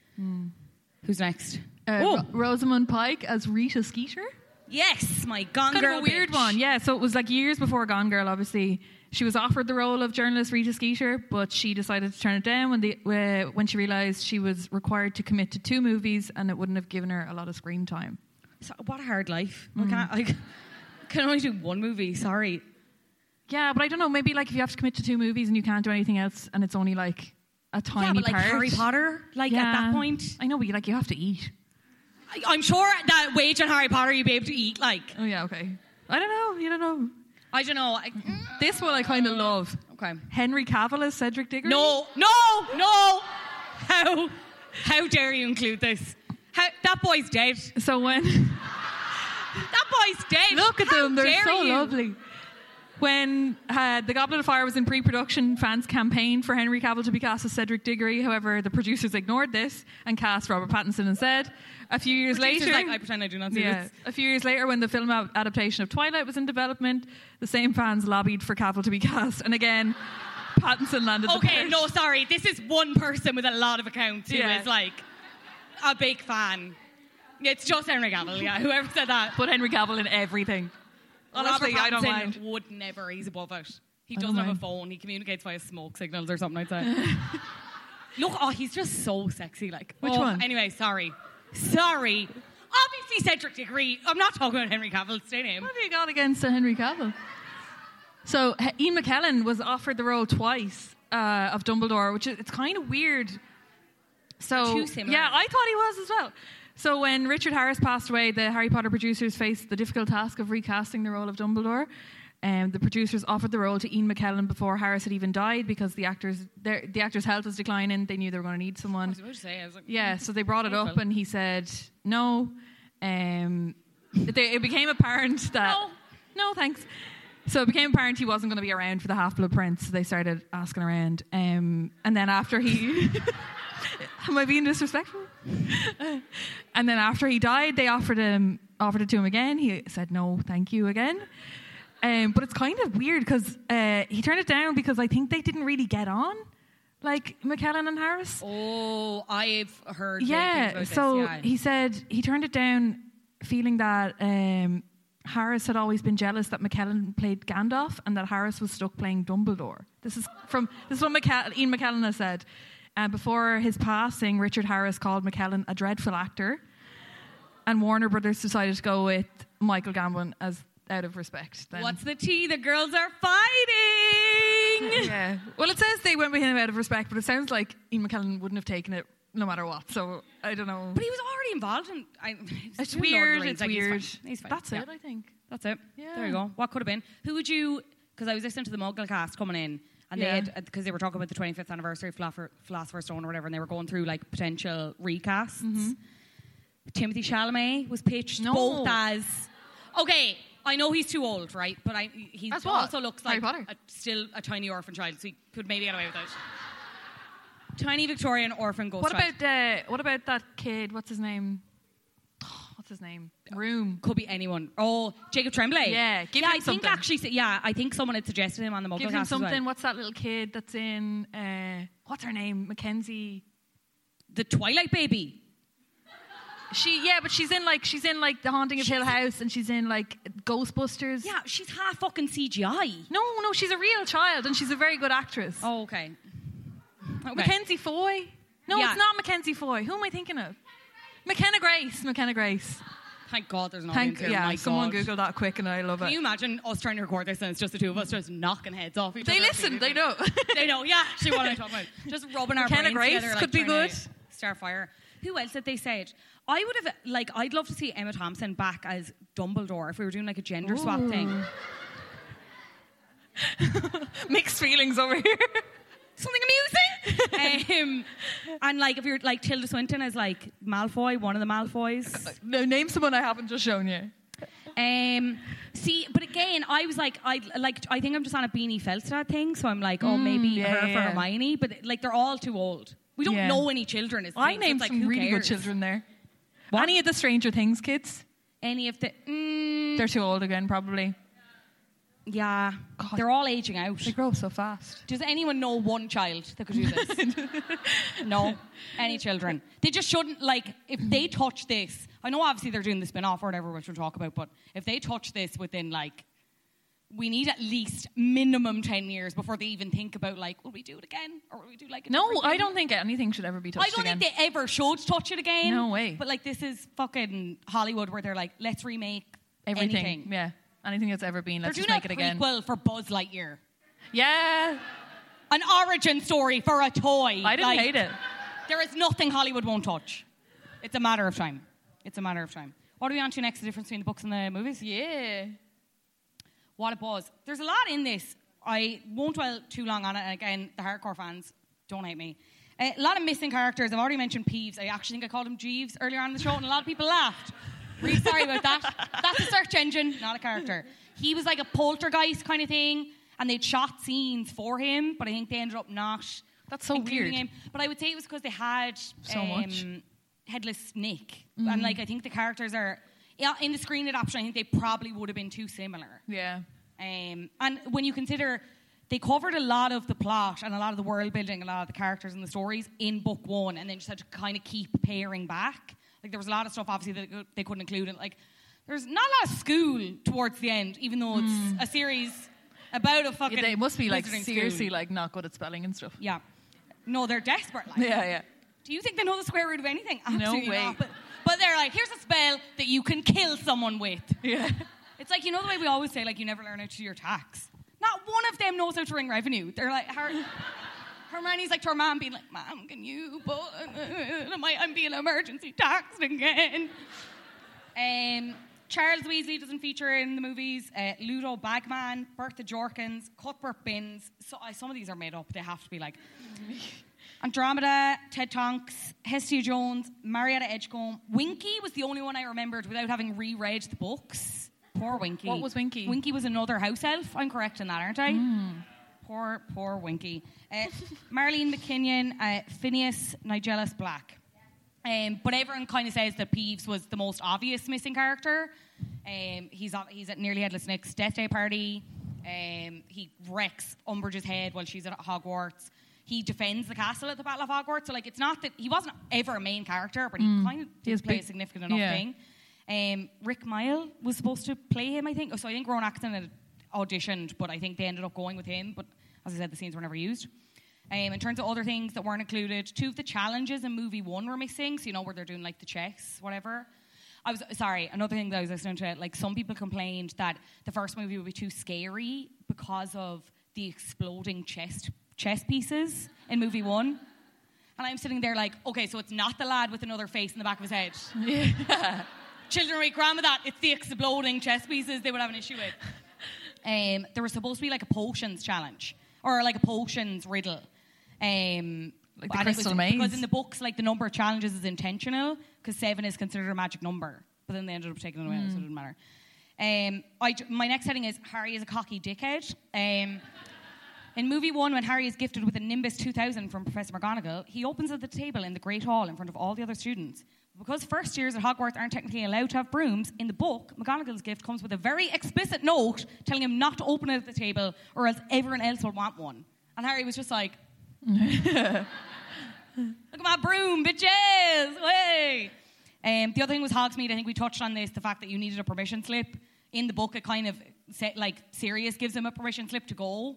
Who's next? Uh, oh, Ro- Rosamund Pike as Rita Skeeter. yes, my Gone kind Girl of a weird bitch. one. Yeah, so it was like years before Gone Girl. Obviously, she was offered the role of journalist Rita Skeeter, but she decided to turn it down when the uh, when she realised she was required to commit to two movies, and it wouldn't have given her a lot of screen time. So, what a hard life. Mm. I, can't, I can only do one movie. Sorry. Yeah, but I don't know. Maybe like if you have to commit to two movies and you can't do anything else, and it's only like a tiny yeah, but like part. Harry Potter, like at that point, I know, but you, like you have to eat. I, I'm sure that wage on Harry Potter you'd be able to eat. Like Oh yeah, okay. I don't know. You don't know. I don't know. I, mm. This one I kind of love. okay. Henry Cavill as Cedric Diggory. No, no, no. How how dare you include this? How, that boy's dead. So when That boy's dead. Look at How them; they're dare so you? lovely. When uh, the Goblet of Fire was in pre-production, fans campaigned for Henry Cavill to be cast as Cedric Diggory. However, the producers ignored this and cast Robert Pattinson instead. A few years Producers later, like, I pretend I do not see yeah, this. a few years later, when the film adaptation of Twilight was in development, the same fans lobbied for Cavill to be cast, and again, Pattinson landed. the Okay, no, sorry. This is one person with a lot of accounts who is Yeah. like a big fan. It's just Henry Cavill, yeah. Whoever said that. Put Henry Cavill in everything. Honestly, Robert I don't mind. would never. He's above it. He I doesn't have a phone. He communicates via smoke signals or something. I'd say. Look, oh, he's just so sexy. Like Which oh, one? Anyway, sorry, sorry. Obviously, Cedric Diggory. I'm not talking about Henry Cavill. Stay name. What have you got against Henry Cavill? So Ian McKellen was offered the role twice uh, of Dumbledore, which is it's kind of weird. So Too similar. yeah, I thought he was as well. So when Richard Harris passed away, the Harry Potter producers faced the difficult task of recasting the role of Dumbledore. Um, the producers offered the role to Ian McKellen before Harris had even died because the actors their, the actor's health was declining. They knew they were going to need someone. I was about to say. I was like, Yeah, so they brought it up, and he said no. Um, they, it became apparent that No. no, thanks. So it became apparent he wasn't going to be around for the Half Blood Prince. So they started asking around, um, and then after he, am I being disrespectful? and then after he died, they offered him offered it to him again. He said no, thank you again. Um, but it's kind of weird because uh, he turned it down because I think they didn't really get on, like McKellen and Harris. Oh, I've heard. Yeah. So yeah. he said he turned it down, feeling that um, Harris had always been jealous that McKellen played Gandalf and that Harris was stuck playing Dumbledore. This is from this is what Ian McKellen has said. Uh, before his passing, Richard Harris called McKellen a dreadful actor, and Warner Brothers decided to go with Michael Gambon as out of respect. Then. What's the tea? The girls are fighting. yeah. Well, it says they went with him out of respect, but it sounds like Ian McKellen wouldn't have taken it no matter what. So I don't know. But he was already involved in. I, It's doing weird. It's like, he's weird. fine. He's fine. That's Yeah. it, I think. That's it. Yeah. There you go. What could have been? Who would you? Because I was listening to the MuggleCast coming in, and Yeah. they had because they were talking about the 25th anniversary of Philosopher's Stone or whatever, and they were going through like potential recasts. Timothée Chalamet was pitched No. both as. Okay, I know he's too old, right? But I he what? also looks like a, still a tiny orphan child, so he could maybe get away with it. Tiny Victorian orphan ghost What child. about uh, what about that kid? What's his name? What's his name? Room. Could be anyone. Oh, Jacob Tremblay. Yeah, give yeah, him I think actually, yeah, I think someone had suggested him on the Muggle Give him as well. something. What's that little kid that's in? Uh, what's her name? Mackenzie. The Twilight Baby. She yeah, but she's in like she's in like the Haunting of Hill House, and she's in like Ghostbusters. Yeah, she's half fucking CGI. No, no, she's a real child, and she's a very good actress. Oh, okay. okay. Mackenzie Foy. No, Yeah. it's not Mackenzie Foy. Who am I thinking of? McKenna Grace. McKenna Grace. Thank God there's an Thank audience here. yeah. My someone God. Google that quick, and I love it. Can it. you imagine us trying to record this and it's just the two of us just knocking heads off each They other? listen. They know. they know. Yeah, actually, what am I talking about? Just rubbing our McKenna brains Grace together. Like, could be trying good. to Start fire. Who else did they say it? I would have like. I'd love to see Emma Thompson back as Dumbledore if we were doing like a gender swap thing. Mixed feelings over here. Something amusing. um, and like if you're like Tilda Swinton as like Malfoy, one of the Malfoys. No, name someone I haven't just shown you. Um, see, but again, I was like, I like, I think I'm just on a Beanie Feldstein thing, so I'm like, oh, maybe Mm, yeah, her for. Hermione, but like they're all too old. We don't Yeah. know any children. Is the I thing, so named it's like, some who really cares? good children there. Any of the Stranger Things kids? Any of the, mm, They're too old again, probably. Yeah, they're all aging out. They grow up so fast. Does anyone know one child that could do this? no, any children. They just shouldn't like if they touch this. I know obviously they're doing the spin off or whatever, which we'll talk about. But if they touch this within like, we need at least minimum ten years before they even think about like, will we do it again or will we do like? A No, I don't think anything should ever be touched I don't again. think they ever should touch it again. No way. But like this is fucking Hollywood where they're like, let's remake Everything. anything. Yeah. Anything that's ever been. They're Let's just doing make a it again. prequel for Buzz Lightyear. Yeah. An origin story for a toy. I didn't Like, hate it. There is nothing Hollywood won't touch. It's a matter of time. It's a matter of time. What are we on to next? The difference between the books and the movies? Yeah. What a buzz. There's a lot in this. I won't dwell too long on it. And again, the hardcore fans, don't hate me. Uh, a lot of missing characters. I've already mentioned Peeves. I actually think I called him Jeeves earlier on in the show, and a lot of people laughed. Really sorry about that. That's a search engine, not a character. He was like a poltergeist kind of thing, and they'd shot scenes for him, but I think they ended up not. That's so weird. Him. But I would say it was because they had So much. um, Headless Nick, Mhm. and like I think the characters are yeah, in the screen adaptation. I think they probably would have been too similar. Yeah. Um, and when you consider they covered a lot of the plot and a lot of the world building, a lot of the characters and the stories in book one, and then just had to kind of keep paring back. Like there was a lot of stuff obviously that they couldn't include. And like there's not a lot of school towards the end, even though it's hmm. a series about a fucking. Yeah, they must be like seriously school. like not good at spelling and stuff. Yeah. No, they're desperate. Like. Yeah, yeah. Do you think they know the square root of anything? No Absolutely way. not. But, but they're like, here's a spell that you can kill someone with. Yeah. It's like, you know the way we always say, like, you never learn how to do your tax? Not one of them knows how to ring revenue. They're like, her, Hermione's like to her mom being like, Mom, can you, but am I, I'm being emergency taxed again. Um, Charles Weasley doesn't feature in the movies. Uh, Ludo Bagman, Bertha Jorkins, Cuthbert Binns. So, uh, some of these are made up. They have to be like Andromeda, Ted Tonks, Hestia Jones, Marietta Edgecombe. Winky was the only one I remembered without having reread the books. Poor Winky. What was Winky? Winky was another house elf. I'm correct in that, aren't I? Poor, poor Winky. Uh, Marlene McKinnon, uh, Phineas Nigellus Black. Um, but everyone kind of says that Peeves was the most obvious missing character. Um, he's, on, he's at Nearly Headless Nick's death day party. Um, he wrecks Umbridge's head while she's at Hogwarts. He defends the castle at the Battle of Hogwarts. So, like, it's not that he wasn't ever a main character, but he Mm. kind of did play big. a significant enough Yeah. thing. Um, Rik Mayall was supposed to play him, I think. So I think Rowan Atkinson had auditioned, but I think they ended up going with him. But as I said, the scenes were never used. Um, in terms of other things that weren't included, two of the challenges in movie one were missing. So you know where they're doing like the chess, whatever. I was sorry. Another thing that I was listening to, like some people complained that the first movie would be too scary because of the exploding chest chess pieces in movie one. And I'm sitting there like, okay, so it's not the lad with another face in the back of his head. Yeah. Children would cram with that. It's the exploding chess pieces they would have an issue with. Um, there was supposed to be like a potions challenge or like a potions riddle. Um, Like the Crystal was, Maze? Because in the books, like the number of challenges is intentional because seven is considered a magic number. But then they ended up taking it away, so it Hmm. didn't matter. Um, I, my next heading is Harry is a cocky dickhead. Um, in movie one, when Harry is gifted with a Nimbus 2000 from Professor McGonagall, he opens at the table in the Great Hall in front of all the other students. Because first years at Hogwarts aren't technically allowed to have brooms, in the book, McGonagall's gift comes with a very explicit note telling him not to open it at the table or else everyone else will want one. And Harry was just like, Look at my broom, bitches! Way! Um, the other thing was Hogsmeade. I think we touched on this the fact that you needed a permission slip. In the book, it kind of, said, like, Sirius gives him a permission slip to go.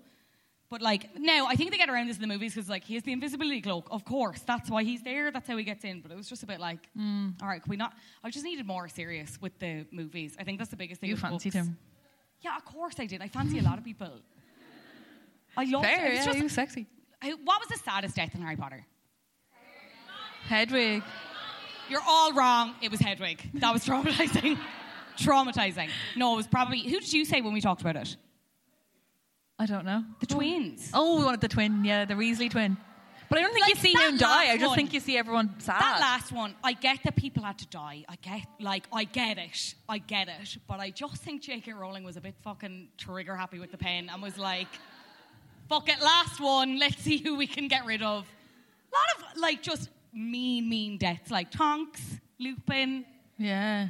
But, like, now, I think they get around this in the movies because, like, he has the invisibility cloak. Of course, that's why he's there. That's how he gets in. But it was just a bit like, Mm. all right, can we not? I just needed more Sirius with the movies. I think that's the biggest thing. You fancied books. him. Yeah, of course I did. I fancy a lot of people. I love Fair, it. It's yeah, just- he was sexy. Who- What was the saddest death in Harry Potter? Hedwig. You're all wrong. It was Hedwig. That was traumatizing. traumatizing. No, it was probably. Who did you say when we talked about it? I don't know. The twins. Oh, we wanted the twin, yeah, the Weasley twin. But I don't think Like, you see him die. I just one- think you see everyone sad. That last one, I get that people had to die. I get, like, I get it. I get it. But I just think J.K. Rowling was a bit fucking trigger happy with the pen and was like, fuck it, last one. Let's see who we can get rid of. A lot of, like, just mean, mean deaths. Like Tonks, Lupin. yeah.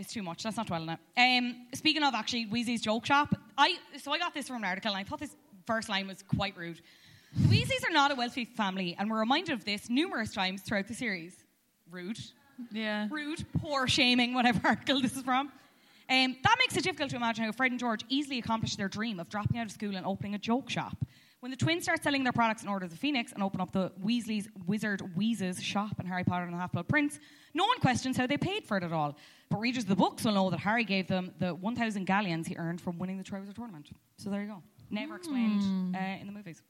It's too much. That's not well enough. Um, speaking of actually Weasley's joke shop, I so I got this from an article and I thought this first line was quite rude. The Weasleys are not a wealthy family, and we're reminded of this numerous times throughout the series. Rude. Yeah. Rude, poor shaming, whatever article this is from. Um, that makes it difficult to imagine how Fred and George easily accomplished their dream of dropping out of school and opening a joke shop. When the twins start selling their products in Order of the Phoenix and open up the Weasley's Wizard Wheezes shop in Harry Potter and the Half Blood Prince, no one questions how they paid for it at all. But readers of the books will know that Harry gave them the 1,000 galleons he earned from winning the Triwizard tournament. So there you go. Never explained uh, in the movies.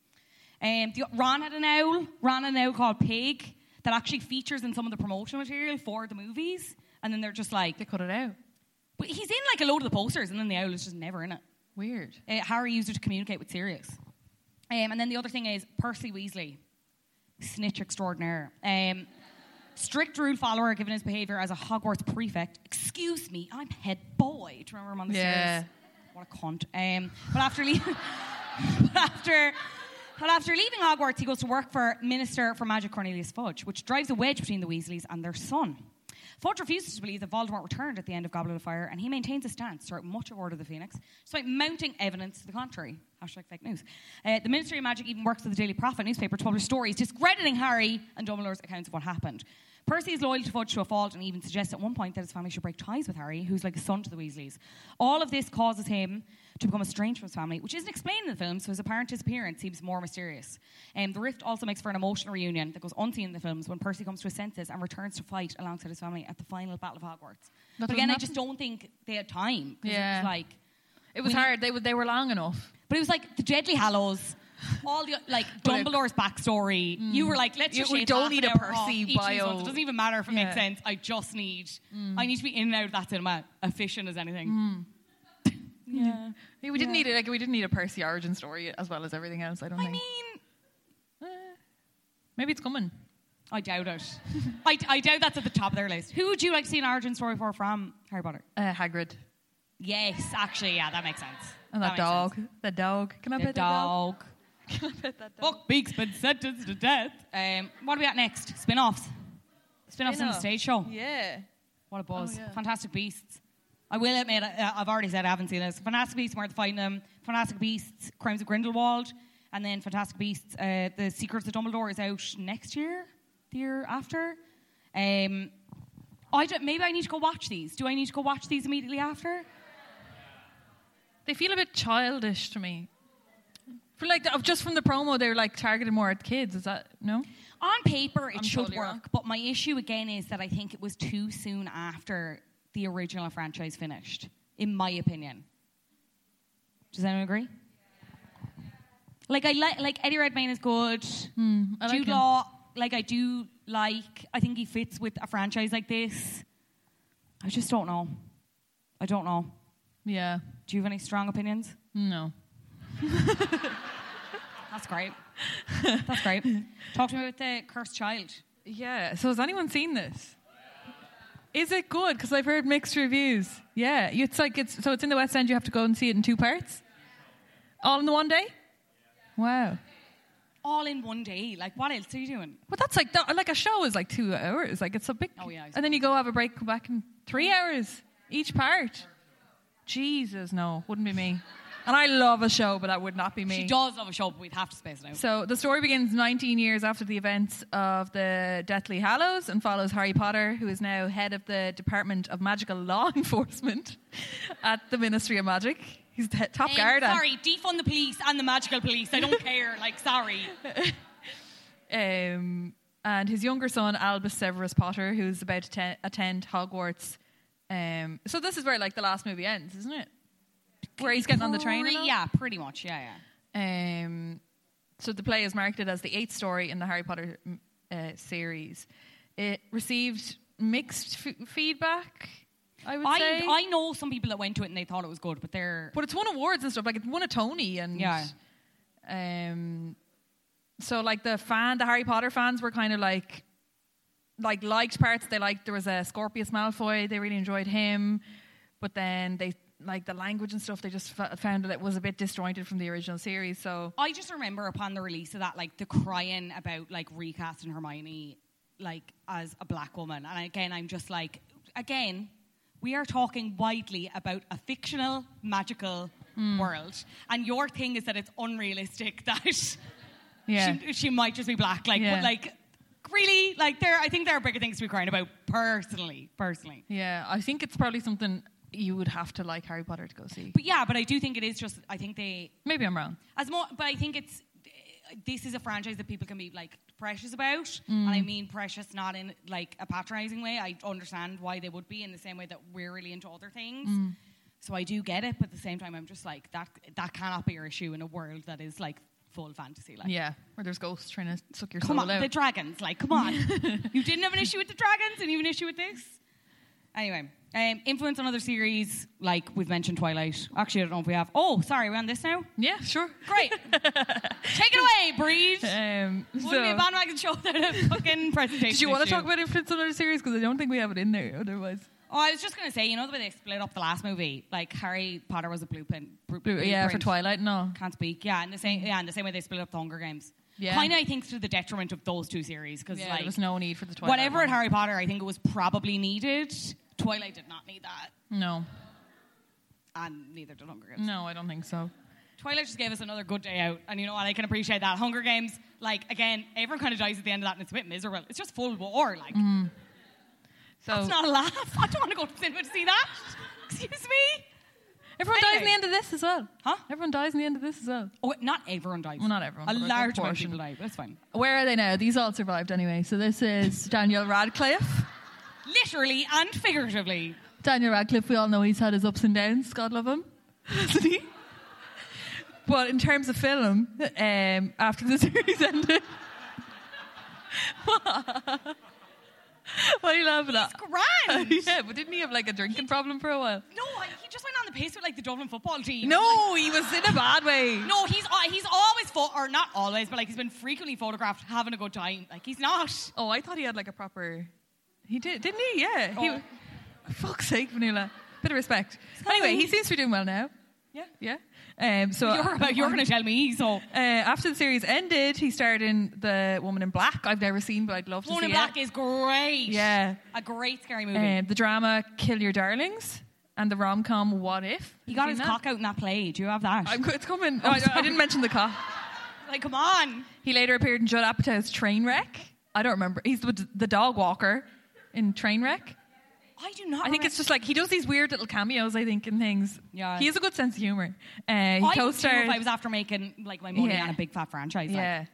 Um, the, Ron had an owl. Ron had an owl called Pig that actually features in some of the promotional material for the movies. And then they're just like. They cut it out. But he's in like a load of the posters, and then the owl is just never in it. Weird. Uh, Harry used it to communicate with Sirius. Um, and then the other thing is Percy Weasley, snitch extraordinaire. Um, strict rule follower given his behaviour as a Hogwarts prefect. Excuse me, I'm head boy. Do you remember him on the Yeah. stairs? What a cunt. Um, but after leaving, but after. But after leaving Hogwarts, he goes to work for Minister for Magic Cornelius Fudge, which drives a wedge between the Weasleys and their son. Fudge refuses to believe that Voldemort returned at the end of Goblet of Fire, and he maintains a stance throughout much of Order of the Phoenix, despite mounting evidence to the contrary. Hashtag fake news. Uh, the Ministry of Magic even works with the Daily Prophet newspaper to publish stories discrediting Harry and Dumbledore's accounts of what happened. Percy is loyal to Fudge to a fault and even suggests at one point that his family should break ties with Harry, who's like a son to the Weasleys. All of this causes him to become estranged from his family, which isn't explained in the film, so his apparent disappearance seems more mysterious. Um, the rift also makes for an emotional reunion that goes unseen in the films when Percy comes to his senses and returns to fight alongside his family at the final Battle of Hogwarts. That but again, doesn't I just don't think they had time. Yeah. It was like. It was hard. They, were- they were long enough. But it was like the Deathly Hallows. All the like Dumbledore's backstory. You were like, let's just we don't need a Percy each of these bio. It doesn't even matter if it Yeah. makes sense. I just need. Mm. I need to be in and out of that cinema, efficient as anything. Yeah. We didn't need it. Like we didn't need a Percy origin story as well as everything else. I don't I think. mean, Maybe it's coming. I doubt it. I, I doubt that's at the top of their list. Who would you like to see an origin story for from Harry Potter? Uh, Hagrid Yes, actually, yeah, that makes sense. and that, makes dog. sense. That dog. Can I The pet that dog? dog. Can I pet that dog? Buckbeak's been sentenced to death. Um, what are we at next? Spin-offs. Spin-offs on the stage show. Yeah. What a buzz. Oh, yeah. Fantastic Beasts. I will admit, I, I've already said I haven't seen this. Fantastic Beasts, Worth Find Them. Fantastic Beasts, Crimes of Grindelwald. And then Fantastic Beasts, uh, The Secrets of Dumbledore is out next year, the year after. Um, I don't, maybe I need to go watch these. Do I need to go watch these immediately after? They feel a bit childish to me. For like the- just from the promo, they're like targeted more at kids. Is that no? On paper, it I'm should totally work, wrong. but my issue again is that I think it was too soon after the original franchise finished, in my opinion. Does anyone agree? Like I like like Eddie Redmayne is good. Hmm, I like Jude him. Law, like I do like. I think he fits with a franchise like this. I just don't know. I don't know. Yeah. Do you have any strong opinions? No. That's great. That's great. Talk to me about the cursed child. Yeah. So has anyone seen this? Is it good? Because I've heard mixed reviews. Yeah. It's like it's so it's in the West End. You have to go and see it in two parts. All in the one day. Wow. All in one day. Like what else are you doing? But that's like that, like a show is like two hours. Like it's a big. Oh, yeah, And then you go have a break, come back in three hours each part. Jesus, no, wouldn't be me. And I love a show, but that would not be me. She does love a show, but we'd have to space it out. So the story begins 19 years after the events of the Deathly Hallows and follows Harry Potter, who is now head of the Department of Magical Law Enforcement at the Ministry of Magic. He's the top Um, guard. Sorry, defund the police and the magical police. I don't care. Like, sorry. Um, and his younger son, Albus Severus Potter, who's about to te- attend Hogwarts. Um, so this is where like the last movie ends, isn't it? Where he's getting on the train. and all? yeah, pretty much. Yeah, yeah. Um, so the play is marketed as the eighth story in the Harry Potter uh, series. It received mixed f- feedback. I would say. I, I know some people that went to it and they thought it was good, but they're. But it's won awards and stuff. Like it won a Tony and Yeah. Um. So like the fan, the Harry Potter fans were kind of like, like liked parts. They liked there was a Scorpius Malfoy. They really enjoyed him, but then they like the language and stuff. They just f- found that it was a bit disjointed from the original series. So I just remember upon the release of that, like the crying about like recasting Hermione, like as a black woman. And again, I'm just like, again, we are talking widely about a fictional magical Hmm. world, and your thing is that it's unrealistic that Yeah. she, she might just be black. Like, Yeah. but like, really, like there, I think there are bigger things to be crying about. Personally, personally. yeah, I think it's probably something you would have to like Harry Potter to go see. But yeah, but I do think it is just. I think they Maybe I'm wrong. as more, but I think it's this is a franchise that people can be like precious about, Mm. and I mean precious not in like a patronizing way. I understand why they would be in the same way that we're really into other things. Mm. So I do get it, but at the same time, I'm just like that. That cannot be your issue in a world that is like full fantasy. Like, yeah, where there's ghosts trying to suck your come soul on, out. the dragons. Like, come on. you didn't have an issue with the dragons, and you have an issue with this. Anyway, Um, influence on other series, like we've mentioned Twilight. Actually, I don't know if we have. Oh, sorry, we're on this now? Yeah, sure. Great. Take it away, Breed. Um, Wouldn't so- be a bandwagon show without a fucking presentation. Did you want to talk about influence on other series? Because I don't think we have it in there otherwise. Oh, I was just going to say, you know the way they split up the last movie? Like Harry Potter was a blueprint. bru- Blue- yeah, for blueprint. Twilight, no. Can't speak. Yeah, and the same yeah, in the same way they split up the Hunger Games. Yeah. Kind of, I think, to the detriment of those two series because Yeah, like there was no need for the Twilight. whatever one. at Harry Potter, I think it was probably needed. Twilight did not need that, No, and neither did Hunger Games. no, I don't think so. Twilight just gave us another good day out, and you know what? I can appreciate that. Hunger Games, like again, everyone kind of dies at the end of that, and it's a bit miserable. It's just full war, like. Mm-hmm. So That's not a laugh. I don't want to go to cinema to see that. Excuse me. everyone dies in the end of this as well. Huh? Everyone dies in the end of this as well. Oh, not everyone dies. Well, not everyone, A but a good large amount of portion. people die. But that's fine. Where are they now? These all survived anyway. So this is Daniel Radcliffe. Literally and figuratively. Daniel Radcliffe, we all know he's had his ups and downs. God love him. Hasn't he? But in terms of film, um, after the series ended. what are you laughing at? Grand. yeah, but didn't he have like a drinking problem for a while? No, he just went on the pace with like the Dublin football team. No, he was in a bad way. No, he's uh, he's always fo- or not always, but like he's been frequently photographed having a good time. Like he's not. Oh, I thought he had like a proper. He did, didn't he? Yeah. He, Oh. fuck's sake, Vanilla. Bit of respect. Anyway, he seems to be doing well now. Yeah. Yeah. Um, so You're, about, you're going to tell me so. Uh, after the series ended, he starred in The Woman in Black. I've never seen, but I'd love to Woman see it. Woman in Black is great. Yeah. a great scary movie. Um, the drama Kill Your Darlings and the rom com What If. he got his that? cock out in that play. Do you have that? I'm, it's coming. Oh, I, I didn't mention the cock. like, come on. He later appeared in Judd Apatow's Trainwreck. I don't remember. He's the, the dog walker in Trainwreck. I do not. I think it's just like he does these weird little cameos. I think in things. Yeah. he has a good sense of humor. Uh, he I co-starred if I was after making like my money Yeah. on a big fat franchise. Yeah. Like,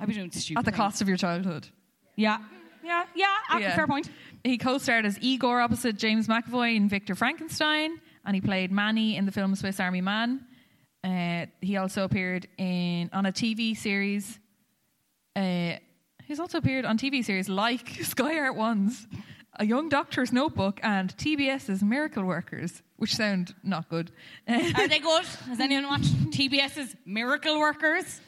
I'd be doing stupid at the things. cost of your childhood. Yeah, yeah, yeah. ah, Yeah. Fair point. He co-starred as Igor opposite James McAvoy in Victor Frankenstein, and he played Manny in the film Swiss Army Man. Uh, he also appeared in on a TV series. Uh, he's also appeared on TV series like Sky Art One's A Young Doctor's Notebook and TBS's Miracle Workers, which sound not good. Are they good? Has anyone watched TBS's Miracle Workers?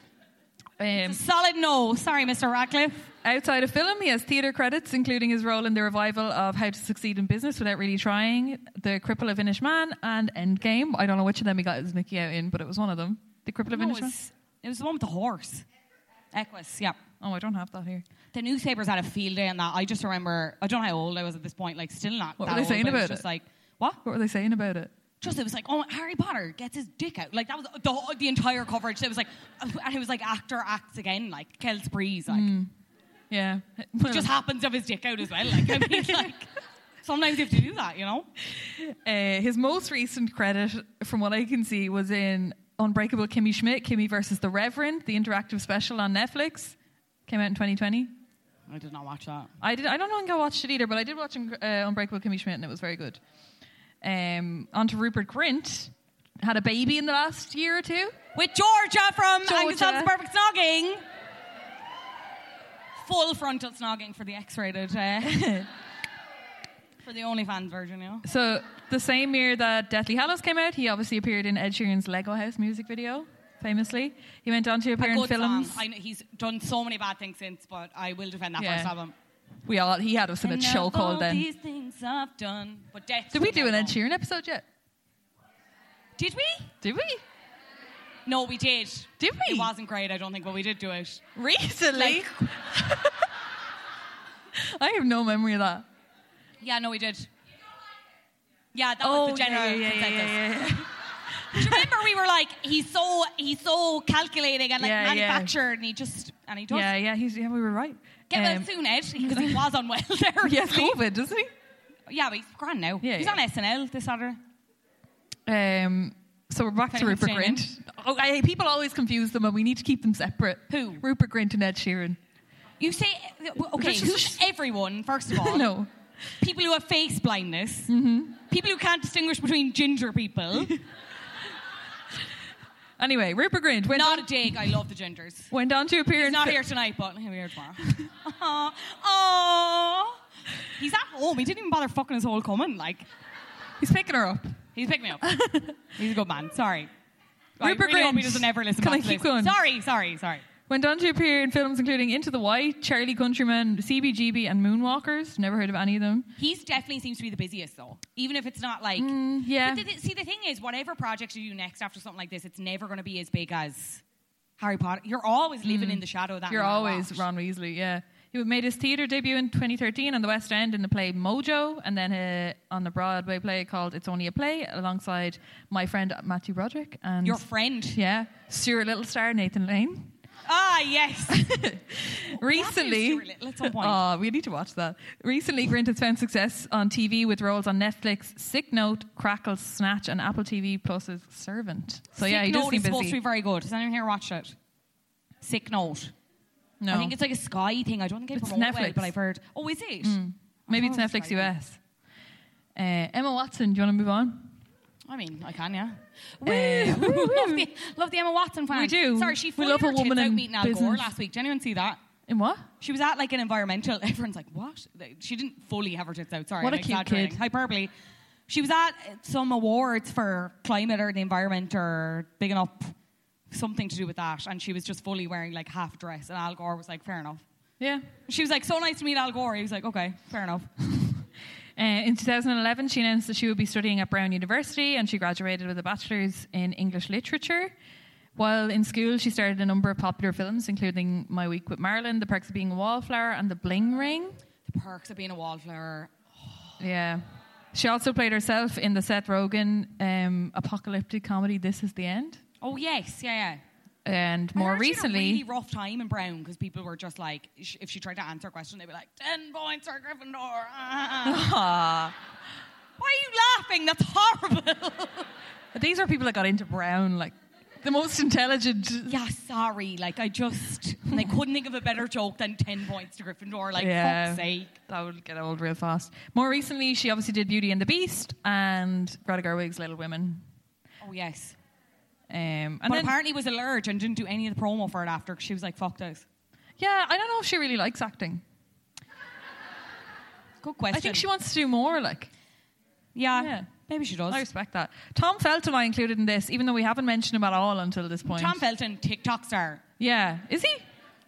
Um, solid no. Sorry, Mr. Radcliffe. Outside of film, he has theatre credits, including his role in the revival of How to Succeed in Business Without Really Trying, The Cripple of Inishmaan, and Endgame. I don't know which of them he got his Mickey out in, but it was one of them. The Cripple of No, Inish it, Man? was, it was the one with the horse. Equus, yeah. Oh, I don't have that here. The newspapers had a field day on that. I just remember, I don't know how old I was at this point, like still not What that were they old, saying but it about just it? like, what? What were they saying about it? Just it was like, oh, Harry Potter gets his dick out. Like that was the the entire coverage. It was like, and it was like actor acts again, like Kels Breeze, like Yeah. it just happens to have his dick out as well. Like I mean, like sometimes you have to do that, you know. Uh, his most recent credit, from what I can see, was in Unbreakable Kimmy Schmidt, Kimmy versus the Reverend, the interactive special on Netflix. Came out in 2020. I did not watch that. I did. I don't think I watched it either, but I did watch uh, Unbreakable Kimmy Schmidt, and it was very good. Um, on to Rupert Grint. Had a baby in the last year or two. With Georgia from Angus Georgia. Thompson Perfect Snogging. Full frontal snogging for the X-rated, uh, for the OnlyFans version, you know. So the same year that Deathly Hallows came out, he obviously appeared in Ed Sheeran's Lego House music video. Famously, he went on to appear in films. know he's done so many bad things since, but I will defend that Yeah. first album. We all he had us in a show called all then. these things I've done, but death. Did we do an Ed Sheeran episode yet? Did we? Did we? No, we did. Did we? It wasn't great, I don't think, but we did do it. Recently? I have no memory of that. Yeah, no, we did. Yeah, that Oh, was the oh, general yeah, yeah, consensus. yeah, you remember we were like, he's so he's so calculating and like Yeah, yeah. manufactured, and he just and he does. Yeah, yeah, he's yeah, we were right. Get well Um, soon, Ed, because he was unwell there. He has COVID, doesn't he? Yeah, but he's grand now. Yeah, he's yeah. on SNL this Saturday. Um, so we're back to Rupert Grint. Oh, I, people always confuse them, and we need to keep them separate. Who? Rupert Grint and Ed Sheeran. You say okay, who's everyone? First of all, No. people who have face blindness, Mm-hmm. people who can't distinguish between ginger people. Anyway, Rupert Grint went Not on, a dig. I love the gingers. went on to appear He's in not here tonight, but he'll be here tomorrow. Aw. He's at home. He didn't even bother fucking his whole coming. Like, He's picking her up. he's picking me up. he's a good man. Sorry. Rupert I really hope he Grint. doesn't ever listen Can back I to keep this. going? Sorry, sorry, sorry. Went on to appear in films including Into the White, Charlie Countryman, CBGB, and Moonwalkers. Never heard of any of them. He definitely seems to be the busiest though, even if it's not like. Mm, yeah. But the, see, the thing is, whatever project you do next after something like this, it's never going to be as big as Harry Potter. You're always living in the shadow of that. Mm. You're always. Ron Weasley, yeah. He made his theatre debut in 2013 on the West End in the play Mojo, and then uh, on the Broadway play called It's Only a Play, alongside my friend Matthew Broderick and Your friend. yeah, Stuart Little star Nathan Lane. Ah, yes. Recently, Stuart Little at oh, we need to watch that. Recently, Grint has found success on TV with roles on Netflix, Sick Note, Crackle, Snatch, and Apple TV Plus's Servant. So yeah, Sick he does Note seem is supposed to be very good. Has anyone here watched it? Sick Note. No, I think it's like a Sky thing. I don't think it's It's promoted well, Netflix. but I've heard. Oh, is it? maybe it's Oh, Netflix. US. Uh, Emma Watson, do you want to move on? I mean, I can, yeah. Uh, Woo! love, the, love the Emma Watson fan. We do. Sorry, she We fully love a woman out in meeting Al Gore last week. Did anyone see that? In what? She was at like an environmental. Everyone's like, what? She didn't fully have her tits out. Sorry, What I'm a cute kid. Hyperbole. She was at some awards for climate or the environment or bigging up something to do with that, and she was just fully wearing like half dress, and Al Gore was like, fair enough. Yeah. She was like, so nice to meet Al Gore. He was like, okay, fair enough. Uh, in 2011, she announced that she would be studying at Brown University and she graduated with a bachelor's in English literature. While in school, she starred in a number of popular films, including My Week with Marilyn, The Perks of Being a Wallflower, and The Bling Ring. The perks of being a wallflower. Yeah. She also played herself in the Seth Rogen um, apocalyptic comedy This Is the End. Oh yes, yeah, yeah. And more heard she had recently, a really rough time in Brown because people were just like, sh- if she tried to answer a question, they'd be like, 10 points for Gryffindor. Aw. Why are you laughing? That's horrible. these are people that got into Brown, like the most intelligent. yeah, sorry. Like, I just, they couldn't think of a better joke than 10 points to Gryffindor. Like, Yeah. fuck's sake. That would get old real fast. More recently, she obviously did Beauty and the Beast and Greta Gerwig's Little Women. Oh, yes. Um, and but then, apparently was allergic and didn't do any of the promo for it after 'cause she was like, fuck this. yeah, I don't know if she really likes acting. Good question. I think she wants to do more. Like, Yeah, Yeah. maybe she does. I respect that. Tom Felton I included in this, even though we haven't mentioned him at all until this point. Tom Felton, TikTok star. yeah, is he?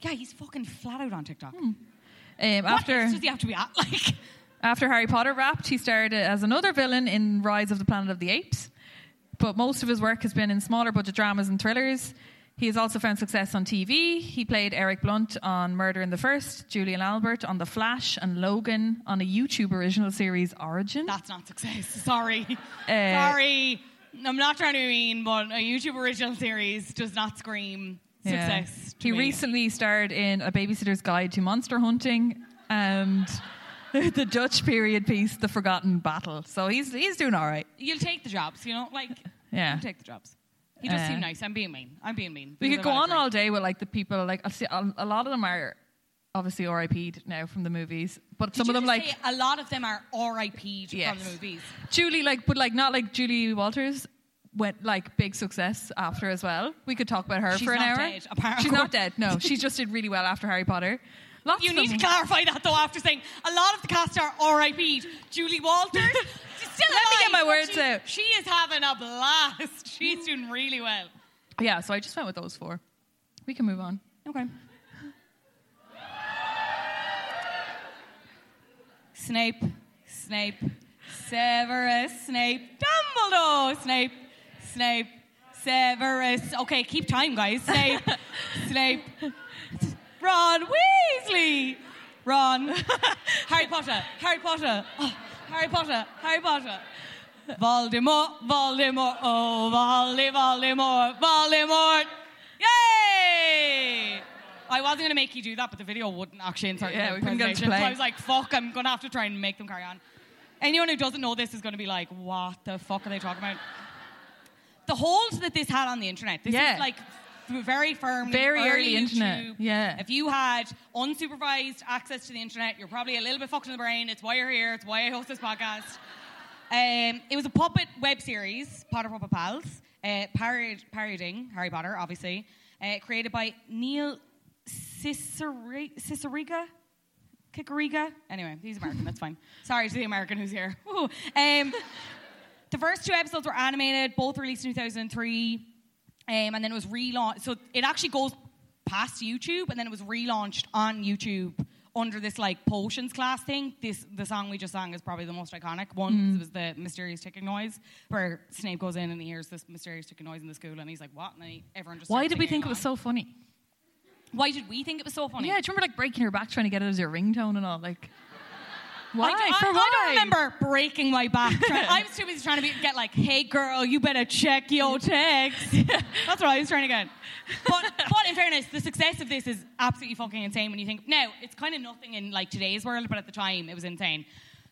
Yeah, he's fucking flat out on TikTok. Um, after does he have to be at? Like, After Harry Potter wrapped, he starred as another villain in Rise of the Planet of the Apes. But most of his work has been in smaller budget dramas and thrillers. He has also found success on TV. He played Eric Blunt on Murder in the First, Julian Albert on The Flash, and Logan on a YouTube original series Origin. that's not success. Sorry. Uh, Sorry. I'm not trying to be mean, but a YouTube original series does not scream Yeah. success. He me. recently starred in A Babysitter's Guide to Monster Hunting and the Dutch period piece The Forgotten Battle. So he's he's doing all right. You'll take the jobs, you know? Like, Yeah. you'll take the jobs. He does Uh, seem nice. I'm being mean. I'm being mean. We could go on all day with like the people like I see a, a lot of them are obviously RIP'd now from the movies, but Did some of them like a lot of them are RIP'd Yes. from the movies. Julie like but like not like Julie Walters went like big success after as well. We could talk about her She's for an not hour. dead, apparently. She's not dead. No, she just did really well after Harry Potter. Lots You need them. to clarify that though after saying a lot of the cast are RIP'd. Julie Walters, still Let me get my words she, out. She is having a blast. She's doing really well. Yeah, so I just went with those four. We can move on. Okay. Snape, Snape, Severus, Snape, Dumbledore, Snape, Snape, Severus. Okay, keep time, guys. Snape, Snape, Ron Weasley, Ron, Harry Potter, Harry Potter, oh, Harry Potter, Harry Potter. Voldemort, Voldemort, oh, Voldy, Voldemort, Voldemort. Yay! I wasn't going to make you do that, but the video wouldn't actually insert Yeah, the we couldn't get it so play. I was like, fuck, I'm going to have to try and make them carry on. Anyone who doesn't know this is going to be like, what the fuck are they talking about? The hold that this had on the internet, this Yeah. is like very firm, Very early YouTube. internet, yeah. If you had unsupervised access to the internet, you're probably a little bit fucked in the brain. It's why you're here. It's why I host this podcast. Um, it was a puppet web series, Potter Puppet Pals, uh, parod- parodying Harry Potter, obviously, uh, created by Neil Cicere- Ciceriga. Kikarika. Anyway, he's American. That's fine. Sorry to the American who's here. Um, the first two episodes were animated, both released in 2003, um, and then it was relaunched. So it actually goes past YouTube, and then it was relaunched on YouTube under this like potions class thing. This the song we just sang is probably the most iconic one. Mm. It was the mysterious ticking noise, where Snape goes in and he hears this mysterious ticking noise in the school, and he's like, "What?" And then he, everyone just. Why did we think it was so funny? Why did we think it was so funny? Yeah, do you remember like breaking her back trying to get it as your ringtone and all? Like, why? I, I- For I why? don't remember breaking my back. Trying- I was too busy trying to be, get like, "Hey girl, you better check your text." That's what I was trying to get. But, but in fairness, the success of this is absolutely fucking insane. When you think now, it's kind of nothing in like today's world, but at the time, it was insane.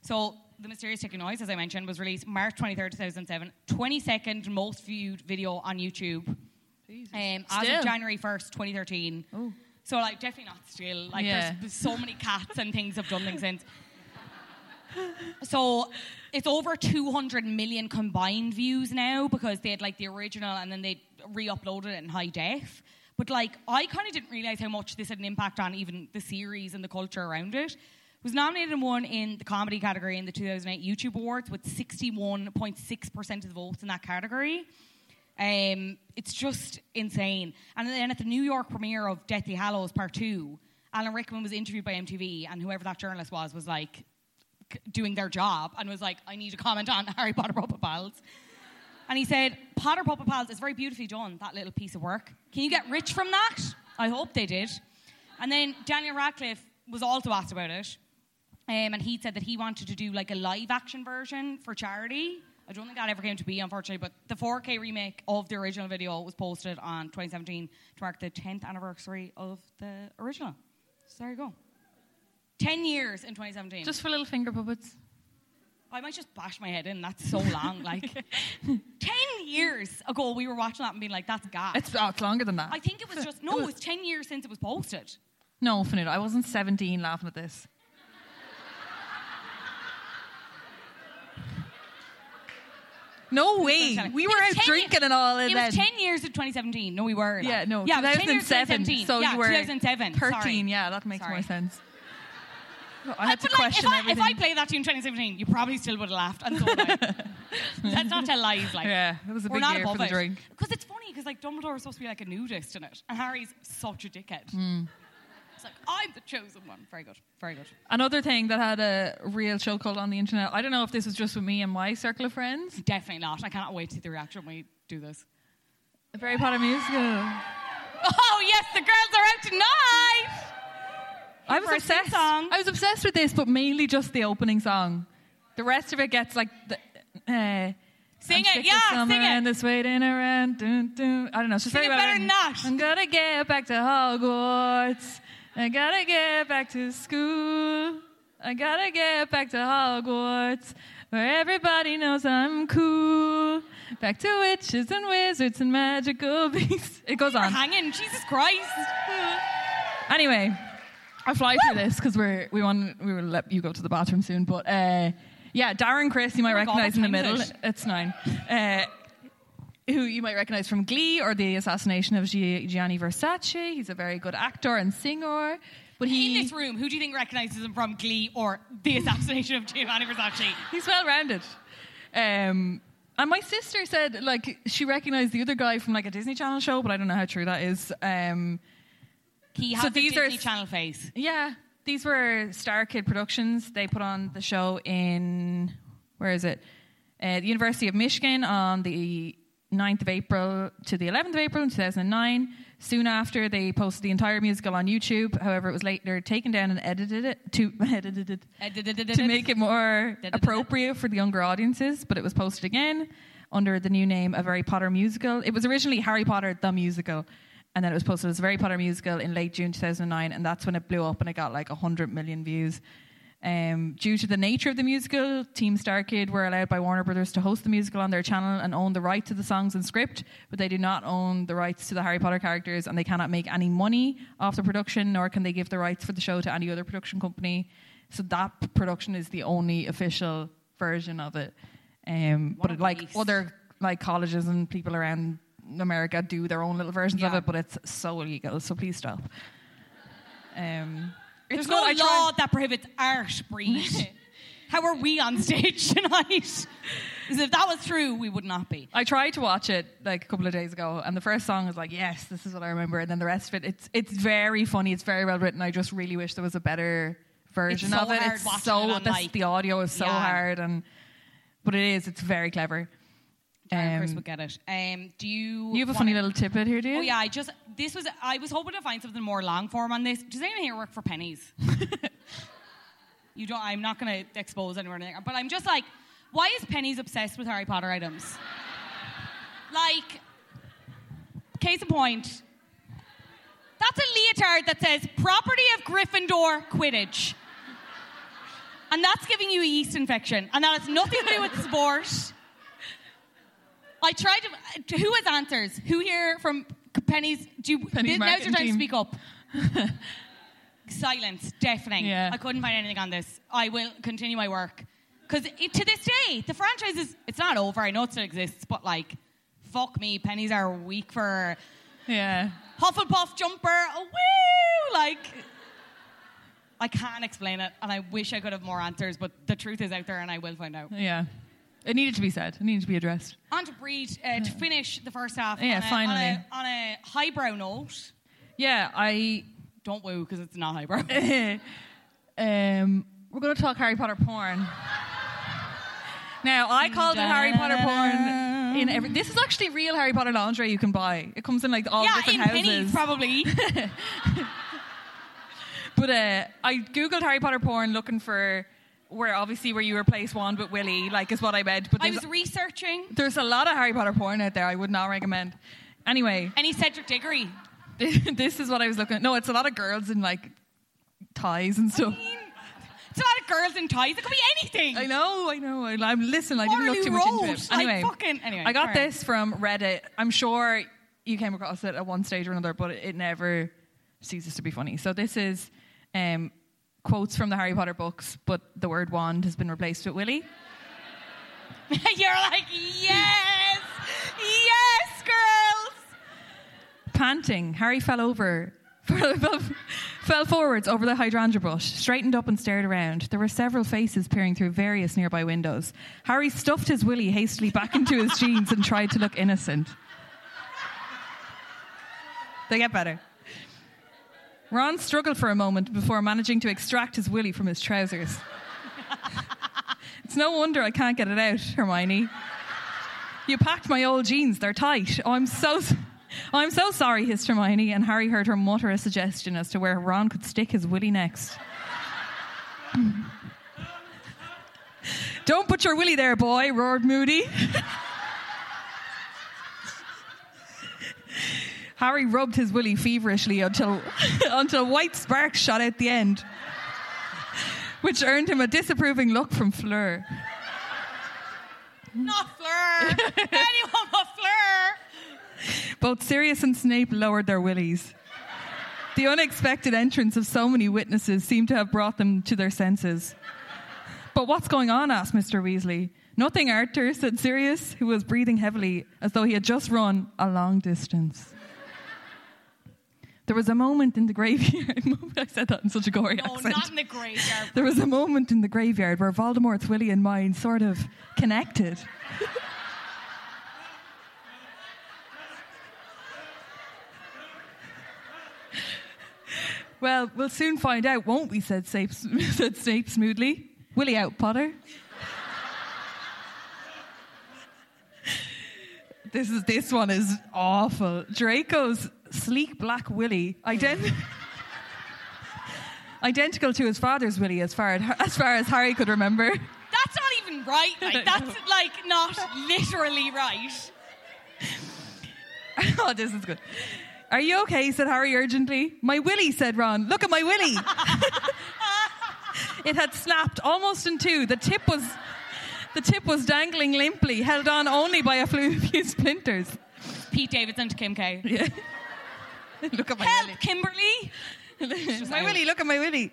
So. The Mysterious Ticking Noise, as I mentioned, was released March 23rd, 2007. 22nd most viewed video on YouTube. Um, as of January 1st, 2013. So, like, definitely not still. Like, Yeah. there's, there's so many cats and things have done things since. So it's over 200 million combined views now because they had like the original and then they re-uploaded it in high def. But like I kind of didn't realize how much this had an impact on even the series and the culture around it. Was nominated and won in the comedy category in the 2008 YouTube Awards with 61.6% of the votes in that category. Um, it's just insane. And then at the New York premiere of Deathly Hallows Part 2, Alan Rickman was interviewed by MTV, and whoever that journalist was was like doing their job and was like, I need to comment on Harry Potter Puppet Pals. And he said, Potter Puppet Pals is very beautifully done, that little piece of work. Can you get rich from that? I hope they did. And then Daniel Radcliffe was also asked about it. Um, and he said that he wanted to do like a live action version for charity. I don't think that ever came to be, unfortunately, but the 4K remake of the original video was posted on 2017 to mark the 10th anniversary of the original. So there you go. 10 years in 2017. Just for little finger puppets. I might just bash my head in. That's so long. Like, 10 years ago, we were watching that and being like, that's gas. It's, oh, it's longer than that. I think it was just, no, it was 10 years since it was posted. No, Finita, I wasn't 17 laughing at this. No way. We It were out 10 drinking and all of It and was 10 years of 2017. No, we were. like- Yeah, no, Yeah, it 10 years 2007. 2017. So yeah, you were 2007. 13. Sorry. Yeah, that makes Sorry. more sense. I had to But like, question if I, everything. If I played that to you in 2017, you probably still would have laughed. And so I. Let's not tell lies. Like, Yeah, it was a big not year for the it. drink. Because it's funny, because like Dumbledore is supposed to be like a nudist in it, and Harry's such a dickhead. Hmm. It's like I'm the chosen one. Very good. Very good. Another thing that had a real show called on the internet. I don't know if this was just with me and my circle of friends. Definitely not. I cannot wait to see the reaction when we do this. The Harry Potter musical. Oh yes, the girls are out tonight. I was For a sing obsessed. song. I was obsessed with this, but mainly just the opening song. The rest of it gets like the. Uh, Sing I'm it, yeah, sing it. And this waiting around. Dun, dun. I don't know. Just Sing it better than written. I'm gonna get back to Hogwarts. I gotta get back to school. I gotta get back to Hogwarts, where everybody knows I'm cool. Back to witches and wizards and magical beasts. It goes We're on. hanging. Jesus Christ. Anyway, I'll fly through this because we're we want we will let you go to the bathroom soon. But uh, yeah, Darren Criss, you might Oh my God, recognize in the middle. It's nine. Uh, who you might recognize from Glee or the assassination of Gianni Versace. He's a very good actor and singer. But he In this room, who do you think recognizes him from Glee or the assassination of Gianni Versace? He's well rounded. Um, and my sister said like she recognized the other guy from like a Disney Channel show, but I don't know how true that is. Um, He So has these a are Disney s- Channel face. Yeah, these were StarKid Productions. They put on the show in where is it? Uh, the University of Michigan on the 9th of April to the 11th of April in 2009. Soon after, they posted the entire musical on YouTube. However, it was later taken down and edited it to edited it to make it more appropriate for the younger audiences. But it was posted again under the new name of Harry Potter musical. It was originally Harry Potter the musical, and then it was posted as a Harry Potter musical in late June 2009, and that's when it blew up and it got like 100 million views. Um, due to the nature of the musical, Team StarKid were allowed by Warner Brothers to host the musical on their channel and own the rights to the songs and script, but they do not own the rights to the Harry Potter characters and they cannot make any money off the production, nor can they give the rights for the show to any other production company. So that production is the only official version of it. Um, but it, like other like colleges and people around America do their own little versions of it, but it's so illegal. So please stop. Um, There's It's no law that prohibits art, Breed. How are we on stage tonight? Because if that was true, we would not be. I tried to watch it like a couple of days ago, and the first song was like, "Yes, this is what I remember," and then the rest of it, it's it's very funny. It's very well written. I just really wish there was a better version so of it. it's so it on, the, like- the audio is so Yeah. hard, and but it is. It's very clever. Darren Criss Um, would get it. Um, do you? You have a funny little tidbit here, do you? Oh yeah, I just this was I was hoping to find something more long form on this. Does anyone here work for Penneys? you don't. I'm not going to expose anyone, or anything, but I'm just like, why is Penneys obsessed with Harry Potter items? like, case in point, that's a leotard that says "Property of Gryffindor Quidditch," and that's giving you a yeast infection, and that has nothing to do with sport. I tried to. Uh, who has answers? Who here from Penneys? Do you, Penneys now's your time to speak up. Silence, deafening. Yeah. I couldn't find anything on this. I will continue my work because to this day, the franchise is. It's not over. I know it still exists, but like, fuck me, Penneys are weak for Yeah. Hufflepuff jumper. Oh, woo! Like. I can't explain it, and I wish I could have more answers, but the truth is out there, and I will find out. Yeah. It needed to be said. It needed to be addressed. And to Breed uh, to finish the first half. Yeah, on a, finally. On a, on a highbrow note. Yeah, I. Don't woo because it's not highbrow. um, we're going to talk Harry Potter porn. Now, I called it Harry Potter porn. In every, this is actually real Harry Potter lingerie you can buy. It comes in like all yeah, different in houses. Penneys probably. But uh, I googled Harry Potter porn looking for where obviously where you replace Wand with Willy, like is what I meant. But I was researching. there's a lot of Harry Potter porn out there. I would not recommend. Anyway, Any Cedric Diggory. this is what I was looking. at. No, it's a lot of girls in like ties and stuff. It's a lot of girls in ties. It could be anything. I know, I know. I, I'm listen. I didn't look too much into it. Anyway, fucking- anyway, I got this from Reddit. I'm sure you came across it at one stage or another, but it never ceases to be funny. So this is um, quotes from the Harry Potter books, but the word wand has been replaced with Willy. You're like, yes, yes, girls. Panting, Harry fell over, fell, forwards over the hydrangea bush, straightened up and stared around. There were several faces peering through various nearby windows. Harry stuffed his willy hastily back into his jeans and tried to look innocent. They get better. Ron struggled for a moment before managing to extract his willy from his trousers. it's no wonder I can't get it out, Hermione. You packed my old jeans, they're tight. Oh, I'm so I'm so sorry, hissed Hermione, and Harry heard her mutter a suggestion as to where Ron could stick his willy next. Don't put your willy there, boy, roared Moody. Harry rubbed his willy feverishly until, until white sparks shot out the end, which earned him a disapproving look from Fleur. Not Fleur. Anyone but Fleur. Both Sirius and Snape lowered their willies. The unexpected entrance of so many witnesses seemed to have brought them to their senses. But what's going on? asked Mr. Weasley. Nothing, Arthur, said Sirius, who was breathing heavily as though he had just run a long distance. There was a moment in the graveyard. I said that in such a gory No, accent. not in the graveyard. There was a moment in the graveyard where Voldemort's Willie and mine sort of connected. well, we'll soon find out, won't we? said Snape, said Snape smoothly. Willie out, Potter. this is this one is awful. Draco's sleek black Willie, ident- identical to his father's Willie, as far as far as Harry could remember. That's not even right. Like, that's like not literally right. oh, this is good. Are you okay? said Harry urgently. My Willie, said Ron. Look at my Willie. it had snapped almost in two. The tip was the tip was dangling limply, held on only by a few splinters. Pete Davidson to Kim K. Yeah. look at my Help, willy. Kimberly. my willy, look at my willy.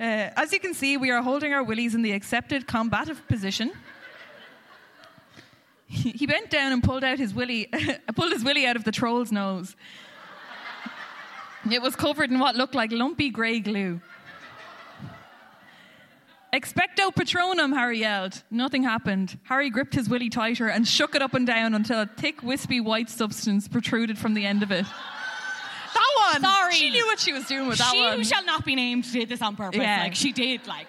Uh, as you can see, we are holding our willies in the accepted combative position. He bent down and pulled out his willy, pulled his willy out of the troll's nose. It was covered in what looked like lumpy grey glue. Expecto Patronum, Harry yelled. Nothing happened. Harry gripped his willy tighter and shook it up and down until a thick, wispy white substance protruded from the end of it. Sorry. She knew what she was doing with that she one. who shall not be named did this on purpose. Yeah. Like she did. Like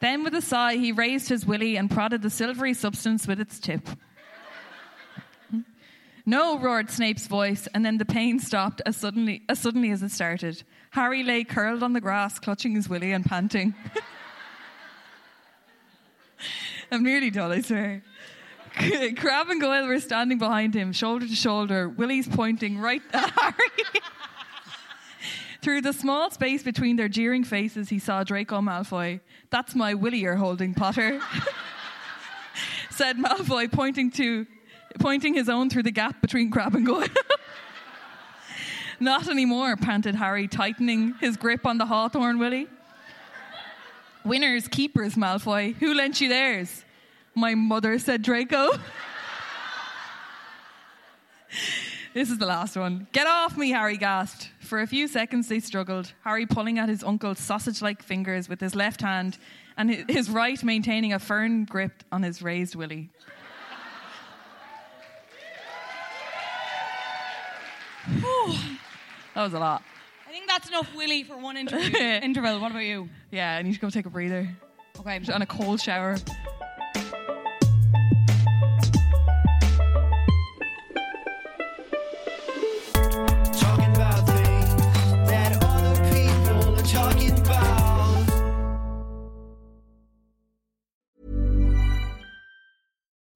Then, with a sigh, he raised his willy and prodded the silvery substance with its tip. No, roared Snape's voice, and then the pain stopped as suddenly as, suddenly as it started. Harry lay curled on the grass, clutching his willy and panting. I'm nearly done, I swear. Crabbe and Goyle were standing behind him, shoulder to shoulder, willies pointing right at Harry. Through the small space between their jeering faces, he saw Draco Malfoy. That's my willy you're holding, Potter. said Malfoy, pointing to pointing his own through the gap between Crabbe and Goyle. Not anymore, panted Harry, tightening his grip on the Hawthorn Willie. Winners, keepers, Malfoy. Who lent you theirs? My mother, said Draco. this is the last one. Get off me, Harry gasped. For a few seconds they struggled, Harry pulling at his uncle's sausage like fingers with his left hand and his right maintaining a firm grip on his raised willy. that was a lot. I think that's enough Willy for one interview. interval. What about you? Yeah, I need to go take a breather. Okay. I'm just on a cold shower.